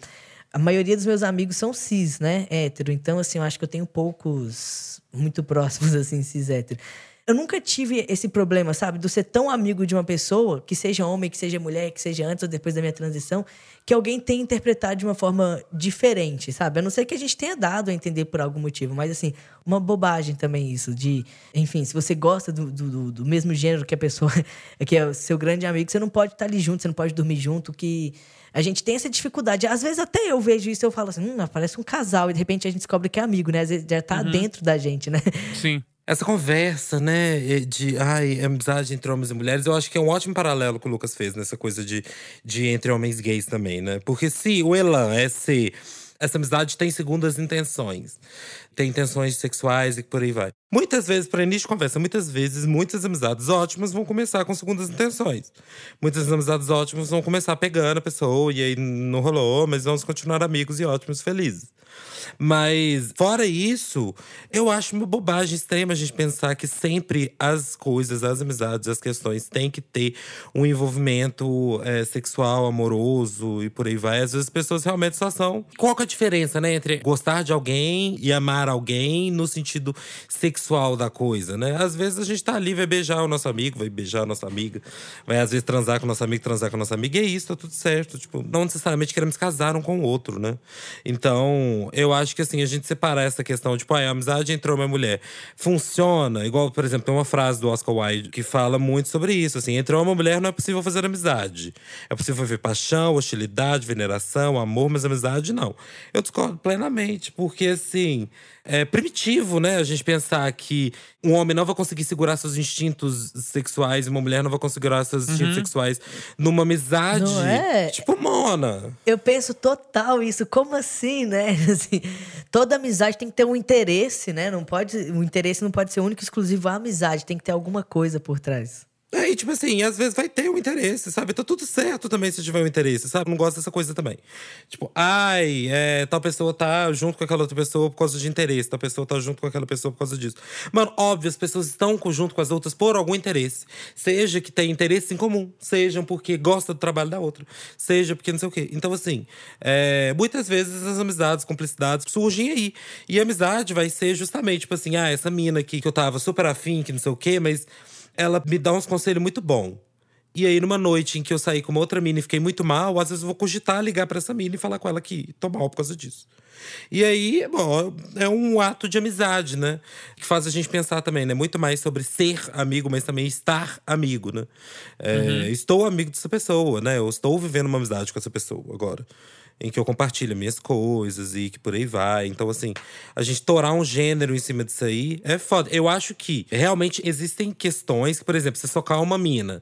a maioria dos meus amigos são cis, né? Hétero. Então, assim, eu acho que eu tenho poucos muito próximos, assim, cis hétero. Eu nunca tive esse problema, sabe? De ser tão amigo de uma pessoa, que seja homem, que seja mulher, que seja antes ou depois da minha transição, que alguém tenha interpretado de uma forma diferente, sabe? A não ser que a gente tenha dado a entender por algum motivo, mas assim, uma bobagem também isso, de, enfim, se você gosta do, do- do mesmo gênero que a pessoa, que é o seu grande amigo, você não pode estar ali junto, você não pode dormir junto, que a gente tem essa dificuldade. Às vezes até eu vejo isso e eu falo assim, hum, parece um casal, e de repente a gente descobre que é amigo, né? Às vezes já tá dentro da gente, né? Sim. Essa conversa, né, de ai, amizade entre homens e mulheres, eu acho que é um ótimo paralelo que o Lucas fez nessa coisa de, de entre homens gays também, né? Porque se o Elan é ser. Essa amizade tem segundas intenções. Tem intenções sexuais e por aí vai. Muitas vezes, para início de conversa, muitas vezes, muitas amizades ótimas vão começar com segundas intenções. Muitas amizades ótimas vão começar pegando a pessoa e aí não rolou, mas vamos continuar amigos e ótimos, felizes. Mas, fora isso, eu acho uma bobagem extrema a gente pensar que sempre as coisas, as amizades, as questões têm que ter um envolvimento é, sexual, amoroso e por aí vai. Às vezes as pessoas realmente só são. Qual que é a diferença, né, entre gostar de alguém e amar alguém no sentido sexual da coisa, né? Às vezes a gente tá ali, vai beijar o nosso amigo, vai beijar a nossa amiga, vai às vezes transar com o nosso amigo, transar com a nossa amiga, e é isso, tá tudo certo. Tipo, não necessariamente queremos casar um com o outro, né? Então, eu acho que assim, a gente separar essa questão, tipo, ah, a amizade entre homem e mulher funciona, igual, por exemplo, tem uma frase do Oscar Wilde que fala muito sobre isso, assim, entre homem e mulher não é possível fazer amizade. É possível ver paixão, hostilidade, veneração, amor, mas amizade não. Eu discordo plenamente, porque assim, é primitivo, né, a gente pensar que um homem não vai conseguir segurar seus instintos sexuais e uma mulher não vai conseguir segurar seus instintos sexuais numa amizade. Não é? Tipo, Mona. Eu penso total isso. Como assim, né? Assim, toda amizade tem que ter um interesse, né? Não pode, o interesse não pode ser único e exclusivo à amizade. Tem que ter alguma coisa por trás. É, e tipo assim, às vezes vai ter um interesse, sabe? Tá tudo certo também se tiver um interesse, sabe? Não gosto dessa coisa também. Tipo, ai, é, tal pessoa tá junto com aquela outra pessoa por causa de interesse, tal pessoa tá junto com aquela pessoa por causa disso. Mano, óbvio, as pessoas estão junto com as outras por algum interesse. Seja que tem interesse em comum, sejam porque gosta do trabalho da outra, seja porque não sei o quê. Então, assim, é, muitas vezes as amizades, cumplicidades surgem aí. E a amizade vai ser justamente, tipo assim, ah, essa mina aqui que eu tava super afim, que não sei o quê, mas ela me dá uns conselhos muito bons. E aí, numa noite em que eu saí com uma outra mina e fiquei muito mal, às vezes eu vou cogitar ligar pra essa mina e falar com ela que tô mal por causa disso. E aí, bom, é um ato de amizade, né? Que faz a gente pensar também, né? Muito mais sobre ser amigo, mas também estar amigo, né? É, Estou amigo dessa pessoa, né? Eu estou vivendo uma amizade com essa pessoa agora. Em que eu compartilho minhas coisas e que por aí vai. Então, assim, a gente torar um gênero em cima disso aí é foda. Eu acho que realmente existem questões que, por exemplo, você socar uma mina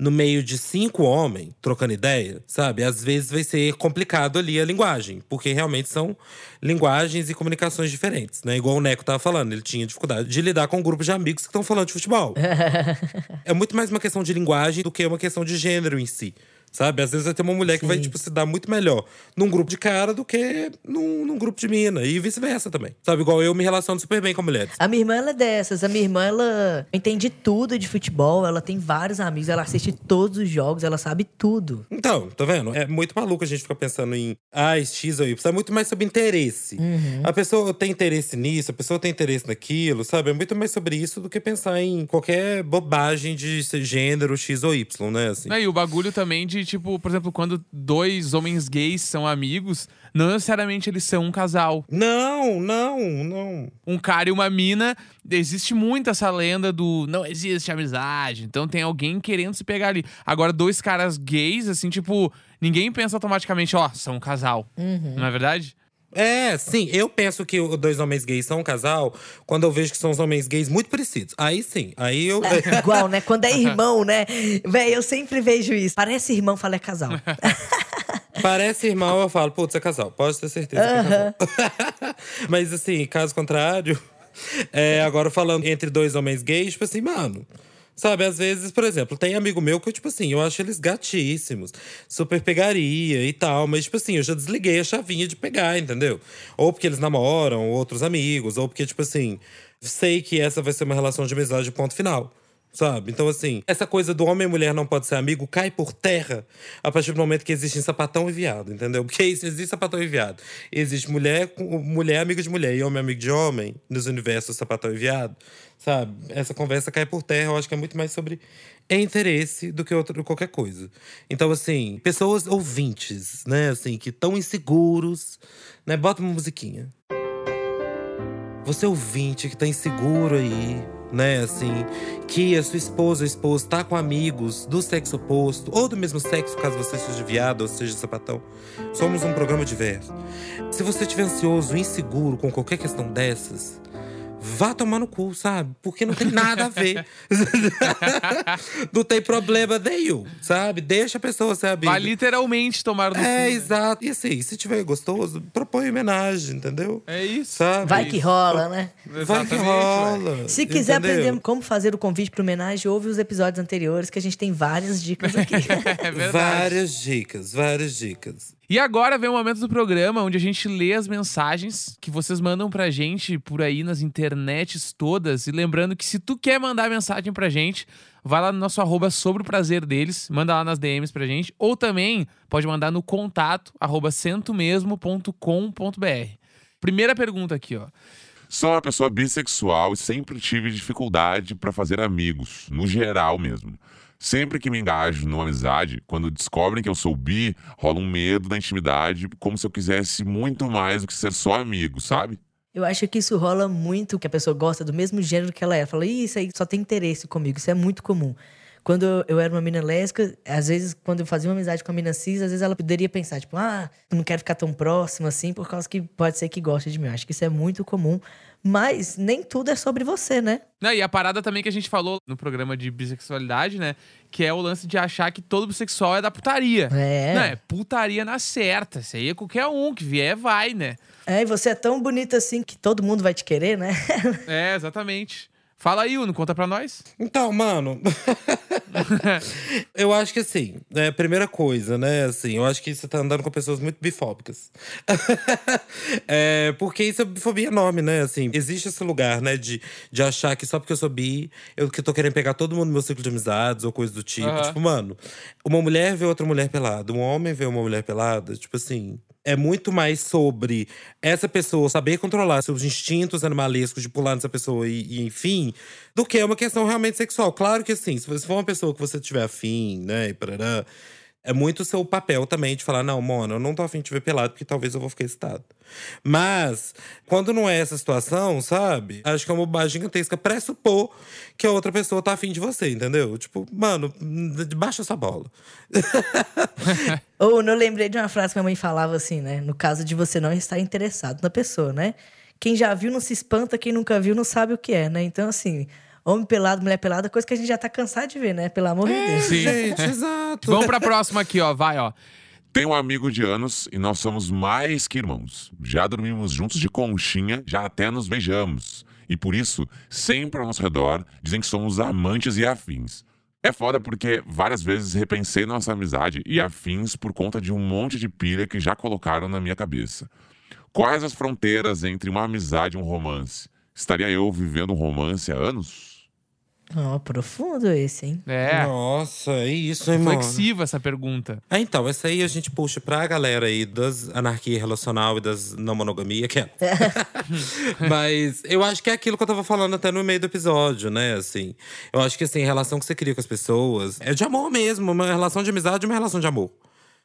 no meio de cinco homens trocando ideia, sabe? Às vezes vai ser complicado ali a linguagem, porque realmente são linguagens e comunicações diferentes, né? Igual o Neco tava falando, ele tinha dificuldade de lidar com um grupo de amigos que estão falando de futebol. é muito mais uma questão de linguagem do que uma questão de gênero em si. Sabe? Às vezes vai ter uma mulher que vai, Sim. tipo, se dar muito melhor num grupo de cara do que num, num grupo de mina. E vice-versa também. Sabe? Igual eu me relaciono super bem com mulheres. A minha irmã, ela é dessas. A minha irmã, ela entende tudo de futebol. Ela tem vários amigos. Ela assiste todos os jogos. Ela sabe tudo. Então, tá vendo? É muito maluco a gente ficar pensando em ah, X ou Y. É muito mais sobre interesse. A pessoa tem interesse nisso, a pessoa tem interesse naquilo, sabe? É muito mais sobre isso do que pensar em qualquer bobagem de gênero X ou Y, né? Assim. É, e o bagulho também de, tipo, por exemplo, quando dois homens gays são amigos, não necessariamente eles são um casal. Não, não, não. Um cara e uma mina, existe muito essa lenda do não existe amizade, então tem alguém querendo se pegar ali. Agora, dois caras gays, assim, tipo, ninguém pensa automaticamente, ó, são um casal. Não é verdade? É, sim, eu penso que os dois homens gays são um casal quando eu vejo que são os homens gays muito parecidos. Aí sim, aí eu. Igual, né? Quando é irmão, né? Véi, eu sempre vejo isso. Parece irmão, fala é casal. Parece irmão, eu falo, putz, é casal. Pode ter certeza que é casal. Mas assim, caso contrário, é, agora falando entre dois homens gays, tipo assim, mano. Sabe, às vezes, por exemplo, tem amigo meu que, tipo assim, eu acho eles gatíssimos, super pegaria e tal, mas, tipo assim, eu já desliguei a chavinha de pegar, entendeu? Ou porque eles namoram, ou outros amigos, ou porque, tipo assim, sei que essa vai ser uma relação de amizade, ponto final. Sabe? Então, assim, essa coisa do homem e mulher não pode ser amigo cai por terra a partir do momento que existem sapatão e viado, entendeu? Porque isso existe sapatão e viado. Existe mulher, mulher amigo de mulher e homem amigo de homem, nos universos sapatão e viado, sabe? Essa conversa cai por terra, eu acho que é muito mais sobre interesse do que qualquer coisa. Então, assim, pessoas ouvintes, né, assim, que estão inseguros, né? Bota uma musiquinha. Você ouvinte que tá inseguro aí, né, assim, que a sua esposa ou esposo tá com amigos do sexo oposto ou do mesmo sexo, caso você seja viado ou seja sapatão. Somos um programa diverso. Se você estiver ansioso, inseguro com qualquer questão dessas, vá tomar no cu, sabe? Porque não tem nada a ver. não tem problema nenhum, sabe? Deixa a pessoa ser amiga. Vai literalmente tomar no cu, É, né? exato. E assim, se tiver gostoso, propõe homenagem, entendeu? É isso. Sabe? Vai que rola, né? Vai que Exatamente, rola. Se quiser entendeu? aprender como fazer o convite para homenagem, ouve os episódios anteriores que a gente tem várias dicas aqui. É verdade. Várias dicas, várias dicas. E agora vem o momento do programa onde a gente lê as mensagens que vocês mandam pra gente por aí nas internets todas. E lembrando que se tu quer mandar mensagem pra gente, vai lá no nosso arroba sobre o prazer deles, manda lá nas DMs pra gente. Ou também pode mandar no contato arroba centomesmo.com.br. Primeira pergunta aqui, ó. Sou uma pessoa bissexual e sempre tive dificuldade para fazer amigos, no geral mesmo. Sempre que me engajo numa amizade, quando descobrem que eu sou bi, rola um medo da intimidade, como se eu quisesse muito mais do que ser só amigo, sabe? Eu acho que isso rola muito, que a pessoa gosta do mesmo gênero que ela é. Fala, "Ih, isso aí só tem interesse comigo, isso é muito comum. Quando eu- era uma mina lésbica, às vezes, quando eu fazia uma amizade com a mina cis, às vezes ela poderia pensar, tipo, ah, não quero ficar tão próximo assim, por causa que pode ser que goste de mim. Eu acho que isso é muito comum. Mas nem tudo é sobre você, né? Não, e a parada também que a gente falou no programa de bissexualidade, né? Que é o lance de achar que todo bissexual é da putaria. É. Não, é putaria na certa. Isso aí é qualquer um que vier, vai, né? É, e você é tão bonita assim que todo mundo vai te querer, né? É, exatamente. Fala aí, Uno, conta pra nós. Então, mano. eu acho que assim, é, primeira coisa, né? Assim, eu acho que você tá andando com pessoas muito bifóbicas. é, porque isso é bifobia enorme, né? Assim, existe esse lugar, né? De, de achar que só porque eu sou bi, eu que tô querendo pegar todo mundo no meu ciclo de amizades ou coisa do tipo. Aham. Tipo, mano, uma mulher vê outra mulher pelada, um homem vê uma mulher pelada, tipo assim. É muito mais sobre essa pessoa saber controlar seus instintos animalescos de pular nessa pessoa e, e enfim, do que uma questão realmente sexual. Claro que assim, se for uma pessoa que você tiver afim, né, e parará, é muito seu papel também de falar, não, mano, eu não tô afim de ver pelado, porque talvez eu vou ficar excitado. Mas, quando não é essa situação, sabe? Acho que é uma bobagem gigantesca pressupor que a outra pessoa tá afim de você, entendeu? Tipo, mano, baixa essa bola. Ou eu lembrei de uma frase que minha mãe falava assim, né? No caso de você não estar interessado na pessoa, né? Quem já viu não se espanta, quem nunca viu não sabe o que é, né? Então, assim, homem pelado, mulher pelada, coisa que a gente já tá cansado de ver, né? Pelo amor de Deus. Sim. Gente, exato. Vamos pra próxima aqui, ó. Vai, ó. Tenho um amigo de anos e nós somos mais que irmãos. Já dormimos juntos de conchinha, já até nos beijamos. E por isso, sempre ao nosso redor, dizem que somos amantes e afins. É foda porque várias vezes repensei nossa amizade e afins por conta de um monte de pilha que já colocaram na minha cabeça. Quais as fronteiras entre uma amizade e um romance? Estaria eu vivendo um romance há anos? Ó, profundo esse, hein? É. Nossa, é isso, hein, mano? Reflexiva essa pergunta. Ah, então, essa aí a gente puxa pra galera aí das anarquia relacional e das não monogamia, que é. Mas eu acho que é aquilo que eu tava falando até no meio do episódio, né? Assim, eu acho que assim, a relação que você cria com as pessoas é de amor mesmo, uma relação de amizade uma relação de amor.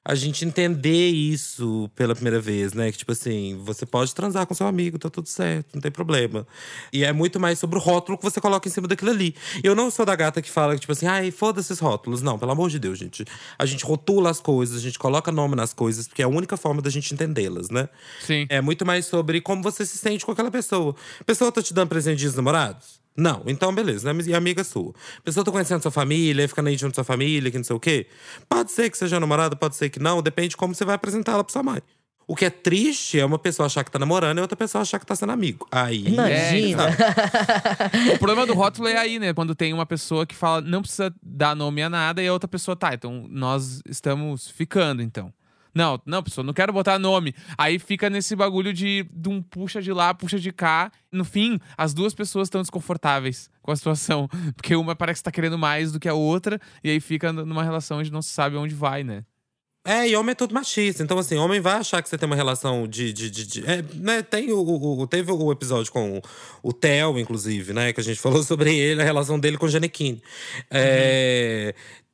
A gente entender isso pela primeira vez, né? Que, tipo assim, você pode transar com seu amigo, tá tudo certo, não tem problema. E é muito mais sobre o rótulo que você coloca em cima daquilo ali. Eu não sou da gata que fala, tipo assim, ai, foda-se esses rótulos. Não, pelo amor de Deus, gente. A gente rotula as coisas, a gente coloca nome nas coisas, porque é a única forma da gente entendê-las, né? Sim. É muito mais sobre como você se sente com aquela pessoa. A pessoa tá te dando presente de namorados? Não, então beleza, né? E amiga sua. A pessoa tá conhecendo sua família, ficando aí junto da sua família, que não sei o quê. Pode ser que seja namorada, pode ser que não, depende de como você vai apresentar ela pra sua mãe. O que é triste é uma pessoa achar que tá namorando e outra pessoa achar que tá sendo amigo. Aí. Imagina. O problema do rótulo é aí, né? Quando tem uma pessoa que fala, não precisa dar nome a nada, e a outra pessoa, tá, então nós estamos ficando, então. Não, não, pessoa, não quero botar nome. Aí fica nesse bagulho de, de um puxa de lá, puxa de cá. No fim, as duas pessoas estão desconfortáveis com a situação. Porque uma parece que tá querendo mais do que a outra, e aí fica numa relação onde não se sabe onde vai, né? É, e homem é todo machista. Então, assim, homem vai achar que você tem uma relação de. de, de, de- é, né, tem o, o- teve o episódio com o, o Theo, inclusive, né? Que a gente falou sobre ele, a relação dele com o Janequine. É, a-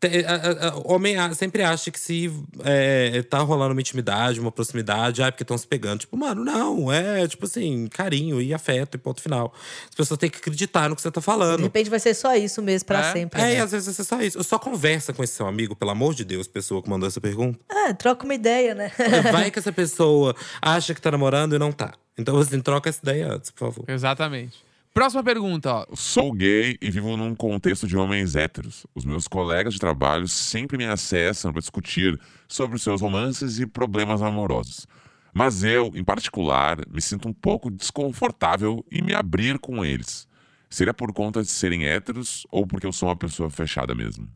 homem a- sempre acha que se é, tá rolando uma intimidade, uma proximidade, ah, é porque estão se pegando. Tipo, mano, não, é tipo assim, carinho e afeto e ponto final. As pessoas têm que acreditar no que você tá De falando. repente vai ser só isso mesmo pra É? sempre. É, né? e às vezes é só isso. Só conversa com esse seu amigo, pelo amor de Deus, pessoa que mandou essa pergunta. É, troca uma ideia, né? Vai que essa pessoa acha que tá namorando e não tá. Então, assim, troca essa ideia antes, por favor. Exatamente. Próxima pergunta. Sou gay e vivo num contexto de homens héteros. Os meus colegas de trabalho sempre me acessam para discutir sobre os seus romances e problemas amorosos. Mas eu, em particular, me sinto um pouco desconfortável em me abrir com eles. Seria por conta de serem héteros ou porque eu sou uma pessoa fechada mesmo?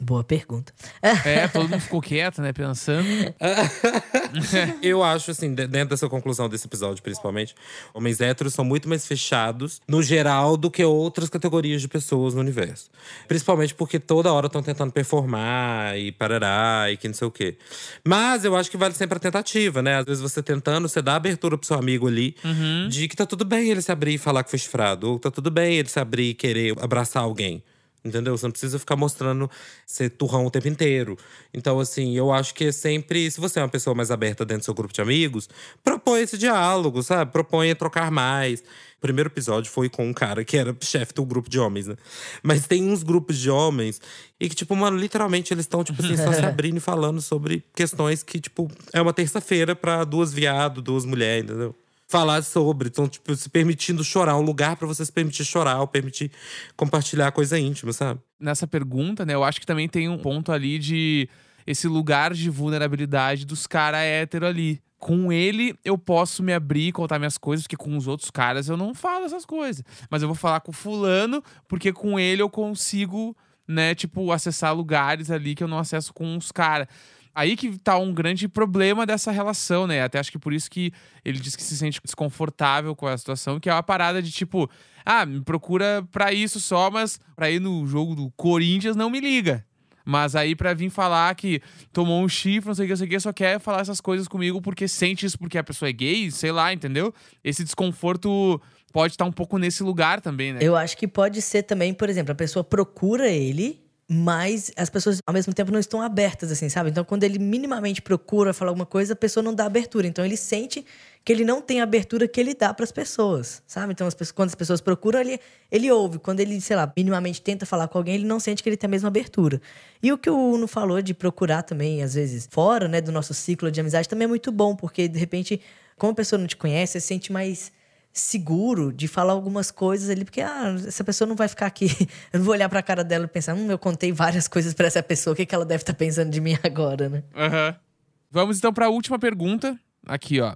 Boa pergunta. É, todo mundo ficou quieto, né? Pensando. Eu acho, assim, de- dentro dessa conclusão desse episódio, principalmente, homens héteros são muito mais fechados, no geral, do que outras categorias de pessoas no universo. Principalmente porque toda hora estão tentando performar e parará e que não sei o quê. Mas eu acho que vale sempre a tentativa, né? Às vezes você tentando, você dá abertura pro seu amigo ali de que tá tudo bem ele se abrir e falar que foi chifrado. Ou tá tudo bem ele se abrir e querer abraçar alguém. Entendeu? Você não precisa ficar mostrando ser turrão o tempo inteiro. Então, assim, eu acho que é sempre. Se você é uma pessoa mais aberta dentro do seu grupo de amigos, propõe esse diálogo, sabe? Propõe trocar mais. O primeiro episódio foi com um cara que era chefe do grupo de homens, né? Mas tem uns grupos de homens e que, tipo, mano, literalmente eles estão, tipo assim, só se abrindo e falando sobre questões que, tipo, é uma terça-feira pra duas viado, duas mulheres, entendeu? Falar sobre. Então, tipo, se permitindo chorar, um lugar pra você se permitir chorar, ou permitir compartilhar coisa íntima, sabe? Nessa pergunta, né? Eu acho que também tem um ponto ali de esse lugar de vulnerabilidade dos caras hétero ali. Com ele, eu posso me abrir e contar minhas coisas, porque com os outros caras eu não falo essas coisas. Mas eu vou falar com fulano, porque com ele eu consigo, né, tipo, acessar lugares ali que eu não acesso com os caras. Aí que tá um grande problema dessa relação, né? Até acho que por isso que ele diz que se sente desconfortável com a situação, que é uma parada de tipo, ah, me procura pra isso só, mas pra ir no jogo do Corinthians não me liga. Mas aí pra vir falar que tomou um chifre, não sei o que, não sei o que, só quer falar essas coisas comigo porque sente isso porque a pessoa é gay, sei lá, entendeu? Esse desconforto pode estar um pouco nesse lugar também, né? Eu acho que pode ser também, por exemplo, a pessoa procura ele, mas as pessoas ao mesmo tempo não estão abertas, assim, sabe? Então, quando ele minimamente procura falar alguma coisa, a pessoa não dá abertura. Então, ele sente que ele não tem a abertura que ele dá para as pessoas, sabe? Então, as pessoas, quando as pessoas procuram, ele, ele ouve. Quando ele, sei lá, minimamente tenta falar com alguém, ele não sente que ele tem a mesma abertura. E o que o Uno falou de procurar também, às vezes, fora né, do nosso ciclo de amizade, também é muito bom, porque, de repente, como a pessoa não te conhece, você se sente mais seguro de falar algumas coisas ali, porque ah, essa pessoa não vai ficar aqui. Eu não vou olhar pra cara dela e pensar, hum, eu contei várias coisas pra essa pessoa, o que, que ela deve estar pensando de mim agora, né? Aham. Vamos então pra última pergunta. Aqui, ó.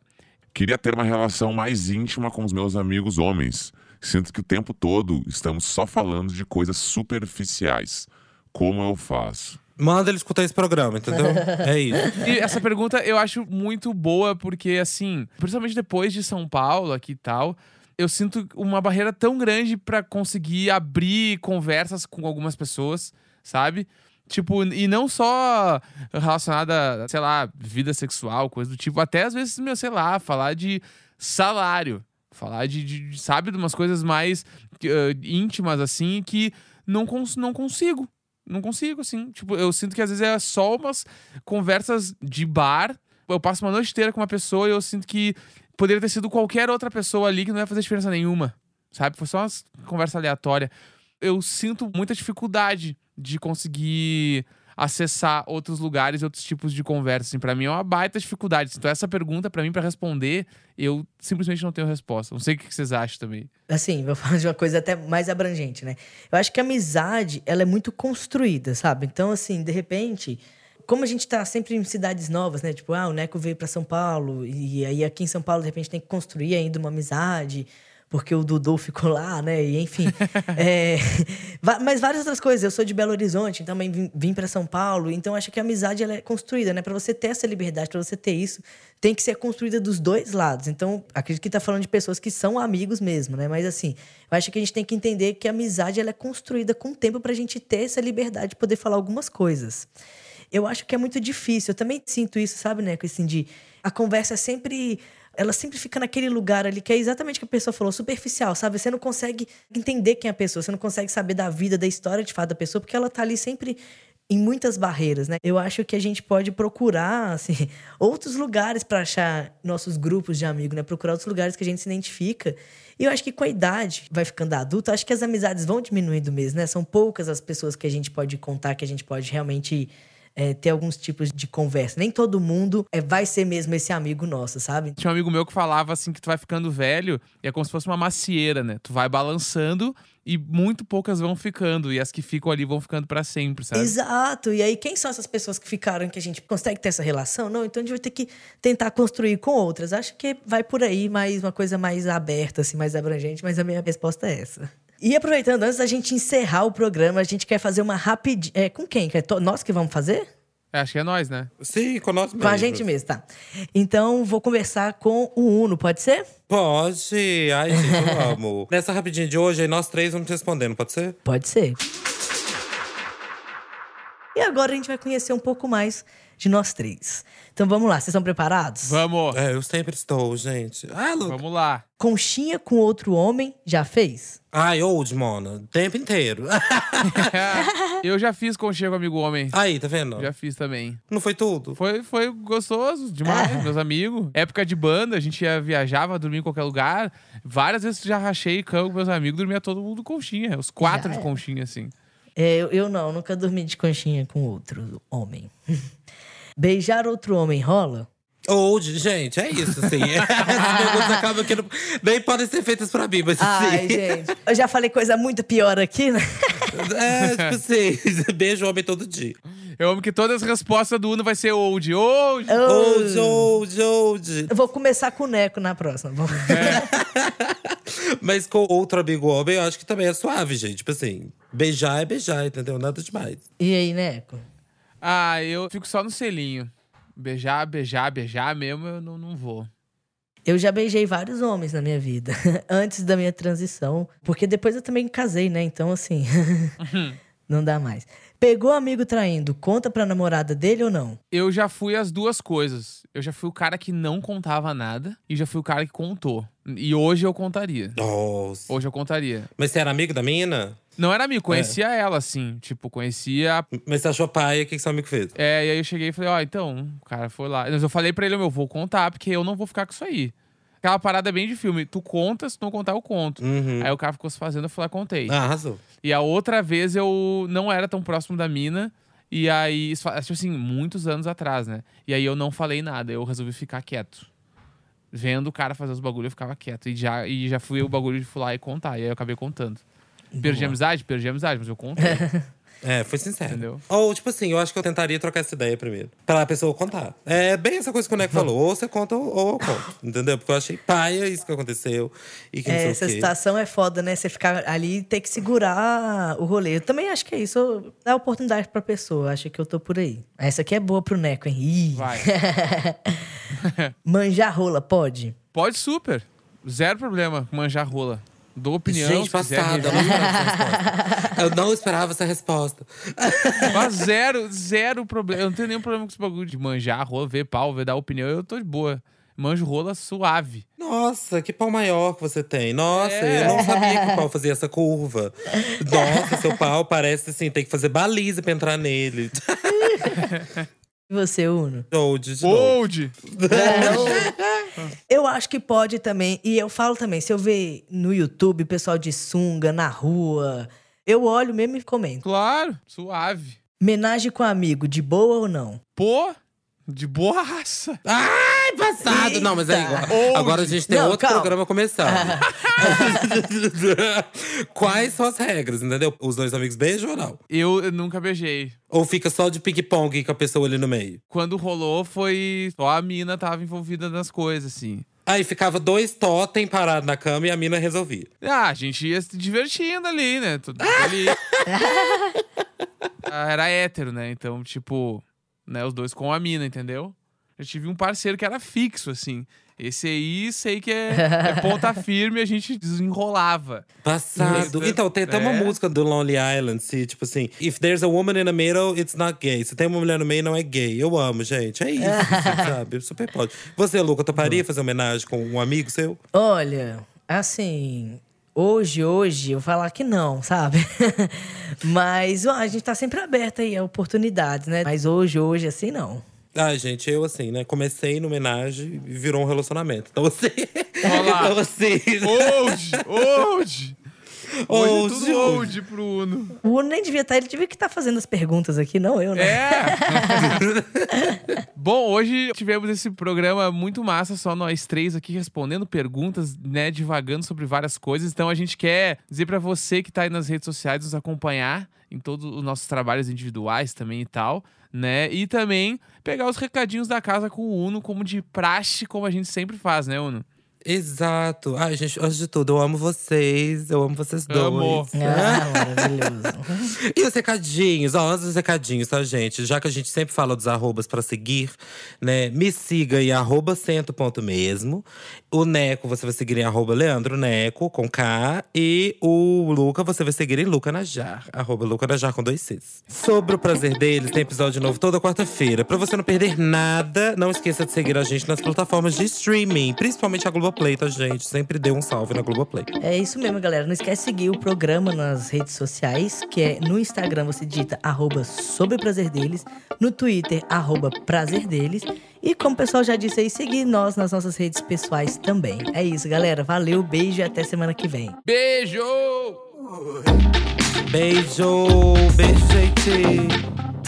Queria ter uma relação mais íntima com os meus amigos homens. Sinto que o tempo todo estamos só falando de coisas superficiais. Como eu faço? Manda ele escutar esse programa, entendeu? é isso. E essa pergunta eu acho muito boa, porque, assim, principalmente depois de São Paulo aqui e tal, eu sinto uma barreira tão grande pra conseguir abrir conversas com algumas pessoas, sabe? Tipo, e não só relacionada, sei lá, vida sexual, coisa do tipo, até às vezes, meu, sei lá, falar de salário, falar de, de- sabe, de umas coisas mais eh, íntimas, assim, que não, cons não consigo. Não consigo, assim. Tipo, eu sinto que às vezes é só umas conversas de bar. Eu passo uma noite inteira com uma pessoa e eu sinto que poderia ter sido qualquer outra pessoa ali que não ia fazer diferença nenhuma. Sabe? Foi só uma conversa aleatória. Eu sinto muita dificuldade de conseguir acessar outros lugares, outros tipos de conversa. Assim, para mim é uma baita dificuldade. Então essa pergunta para mim para responder, eu simplesmente não tenho resposta. Não sei o que vocês acham também. Assim, vou falar de uma coisa até mais abrangente, né? Eu acho que a amizade, ela é muito construída, sabe? Então, assim, de repente, como a gente tá sempre em cidades novas, né? Tipo, ah, o Neco veio para São Paulo e aí aqui em São Paulo de repente tem que construir ainda uma amizade porque o Dudu ficou lá, né? E enfim. é, mas várias outras coisas. Eu sou de Belo Horizonte, também vim, vim para São Paulo. Então acho que a amizade ela é construída, né? Para você ter essa liberdade, para você ter isso, tem que ser construída dos dois lados. Então acredito que tá falando de pessoas que são amigos mesmo, né? Mas assim, eu acho que a gente tem que entender que a amizade ela é construída com o tempo para a gente ter essa liberdade de poder falar algumas coisas. Eu acho que é muito difícil. Eu também sinto isso, sabe, né? Assim, de a conversa é sempre ela sempre fica naquele lugar ali que é exatamente o que a pessoa falou, superficial, sabe? Você não consegue entender quem é a pessoa, você não consegue saber da vida, da história de fato da pessoa, porque ela tá ali sempre em muitas barreiras, né? Eu acho que a gente pode procurar, assim, outros lugares para achar nossos grupos de amigos, né? Procurar outros lugares que a gente se identifica. E eu acho que com a idade, vai ficando adulto, acho que as amizades vão diminuindo mesmo, né? São poucas as pessoas que a gente pode contar, que a gente pode realmente é, ter alguns tipos de conversa. Nem todo mundo é, vai ser mesmo esse amigo nosso, sabe? Tinha um amigo meu que falava assim que tu vai ficando velho e é como se fosse uma macieira, né? Tu vai balançando e muito poucas vão ficando e as que ficam ali vão ficando para sempre, sabe? Exato. E aí quem são essas pessoas que ficaram que a gente consegue ter essa relação? Não, então a gente vai ter que tentar construir com outras. Acho que vai por aí, mais uma coisa mais aberta assim, mais abrangente, mas a minha resposta é essa. E aproveitando, antes da gente encerrar o programa, a gente quer fazer uma rapidinha. É, com quem? É nós que vamos fazer? É, acho que é nós, né? Sim, com nós mesmo. Com a gente mesmo, tá. Então, vou conversar com o Uno, pode ser? Pode. Ai, gente, eu amo. Nessa rapidinha de hoje, aí nós três vamos respondendo, pode ser? Pode ser. E agora a gente vai conhecer um pouco mais de nós três. Então vamos lá, vocês estão preparados? Vamos! É, eu sempre estou, gente. Ah, Lu. Vamos lá. Conchinha com outro homem, já fez? Ai, old, Mona. O tempo inteiro. eu já fiz conchinha com amigo homem. Aí, tá vendo? Já fiz também. Não foi tudo? Foi, foi gostoso demais, meus amigos. Época de banda, a gente ia, viajava, dormia em qualquer lugar. Várias vezes já rachei cama com meus amigos, dormia todo mundo conchinha. Os quatro Já de é. conchinha, assim. É, eu, eu não, nunca dormi de conchinha com outro homem. Beijar outro homem rola? Old, gente, é isso, assim. Essas perguntas acabam que não, nem podem ser feitas pra mim, mas Ai, assim. gente. Eu já falei coisa muito pior aqui, né? É, tipo assim, beijo homem todo dia. Eu amo que todas as respostas do Uno vai ser old, old. Old, old, old. Eu vou começar com o Neco na próxima. Vamos- Mas com outro amigo homem, eu acho que também é suave, gente. Tipo assim, beijar é beijar, entendeu? Nada demais. E aí, Neco? Ah, eu fico só no selinho. Beijar, beijar, beijar mesmo, eu não, não vou. Eu já beijei vários homens na minha vida, antes da minha transição. Porque depois eu também casei, né? Então, assim, não dá mais. Pegou amigo traindo, conta pra namorada dele ou não? Eu já fui as duas coisas. Eu já fui o cara que não contava nada e já fui o cara que contou. E hoje eu contaria. Nossa. Hoje eu contaria. Mas você era amigo da mina? Não era amigo, conhecia ela, assim. Tipo, conhecia. a- Mas você achou pai, o que, que seu amigo fez? É, e aí eu cheguei e falei, ó, então, o cara foi lá. Mas eu falei pra ele, meu, vou contar, porque eu não vou ficar com isso aí. Aquela parada bem de filme. Tu conta, se tu não contar, eu conto. Uhum. Aí o cara ficou se fazendo, eu fui lá contei. Ah, arrasou. E a outra vez eu não era tão próximo da mina. E aí, tipo assim, muitos anos atrás, né? E aí eu não falei nada, eu resolvi ficar quieto. Vendo o cara fazer os bagulhos, eu ficava quieto. E já, e já fui o bagulho de lá e contar. E aí eu acabei contando. Perdi a amizade? Perdi a amizade, mas eu contei. É, foi sincero. Entendeu? Ou, tipo assim, eu acho que eu tentaria trocar essa ideia primeiro. Pra pessoa contar. É bem essa coisa que o Neco falou. Ou você conta ou, eu conto. Entendeu? Porque eu achei paia isso que aconteceu. E que não É, sei essa o quê. situação é foda, né? Você ficar ali e ter que segurar o rolê. Eu também acho que é isso. Dá oportunidade pra pessoa. Acho que eu tô por aí. Essa aqui é boa pro Neco, hein? Ih. Vai. Manjar rola, pode? Pode super. Zero problema manjar rola. Dou opinião. Gente, passada. Eu não review. esperava essa resposta. Eu não esperava essa resposta. Mas zero, zero problema. Eu não tenho nenhum problema com esse bagulho de manjar rola, ver pau, ver dar opinião. Eu tô de boa. Manjo rola suave. Nossa, que pau maior que você tem. Nossa, É. eu não sabia que o pau fazia essa curva. Nossa, seu pau parece assim, tem que fazer baliza pra entrar nele. E você, Uno? Old, de novo. Old! Eu acho que pode também. E eu falo também, se eu ver no YouTube pessoal de sunga, na rua, eu olho mesmo e comento. Claro, suave. Menagem com amigo, de boa ou não? Pô, de boaça. Ai, passado! Não, mas é igual. Old. Agora a gente tem Não, outro calma. programa começando. Quais são as regras, entendeu? Os dois amigos beijam ou não? Eu, eu nunca beijei. Ou fica só de ping-pong com a pessoa ali no meio? Quando rolou, foi. Só a mina tava envolvida nas coisas, assim. Aí ficava dois totem parados na cama e a mina resolvia. Ah, a gente ia se divertindo ali, né? Tudo ali. Ah, Era hétero, né? Então, tipo, né, os dois com a mina, entendeu? Eu tive um parceiro que era fixo, assim. Esse aí, sei que é, é ponta firme, a gente desenrolava. Passado. Isso, Então, tem até uma é. música do Lonely Island, se, tipo assim, if there's a woman in the middle, it's not gay. Se tem uma mulher no meio, não é gay. Eu amo, gente. É isso, sabe? Super pode. Você, Luca, toparia fazer homenagem com um amigo seu? Olha, assim, hoje, hoje, eu vou falar que não, sabe? Mas ó, a gente tá sempre aberto aí a oportunidades, né? Mas hoje, hoje, assim, não. Ai, gente, eu assim, né? Comecei no homenagem e virou um relacionamento. Então, assim. Olha lá. então, assim. Old! Old! Hoje é Old. tudo old pro Uno. O Uno nem devia estar, ele devia que estar fazendo as perguntas aqui, não eu, né? É! Bom, hoje tivemos esse programa muito massa, só nós três aqui respondendo perguntas, né, divagando sobre várias coisas. Então a gente quer dizer pra você que tá aí nas redes sociais nos acompanhar em todos os nossos trabalhos individuais também e tal, né? E também pegar os recadinhos da casa com o Uno, como de praxe, como a gente sempre faz, né, Uno? Exato. Ai, gente, antes de tudo, eu amo vocês. Eu amo vocês dois. Amo. Ah, maravilhoso. E os recadinhos, ó, antes dos recadinhos, tá, gente? Já que a gente sempre fala dos arrobas pra seguir, né? Me siga em arroba cento ponto mesmo. O Neco, você vai seguir em arroba Leandro Neco, com K. E o Luca, você vai seguir em Luca Najar, arroba Luca Najar com dois Cs. Sobre o prazer deles, tem episódio novo toda quarta-feira. Pra você não perder nada, não esqueça de seguir a gente nas plataformas de streaming, principalmente a Globoplay, tá, gente? Sempre dê um salve na Globoplay. É isso mesmo, galera. Não esquece de seguir o programa nas redes sociais, que é no Instagram você digita arroba sobre o prazer deles, no Twitter, arroba prazer deles. E como o pessoal já disse aí, seguir nós nas nossas redes pessoais também. É isso, galera. Valeu, beijo e até semana que vem. Beijo! Beijo! Beijo, gente!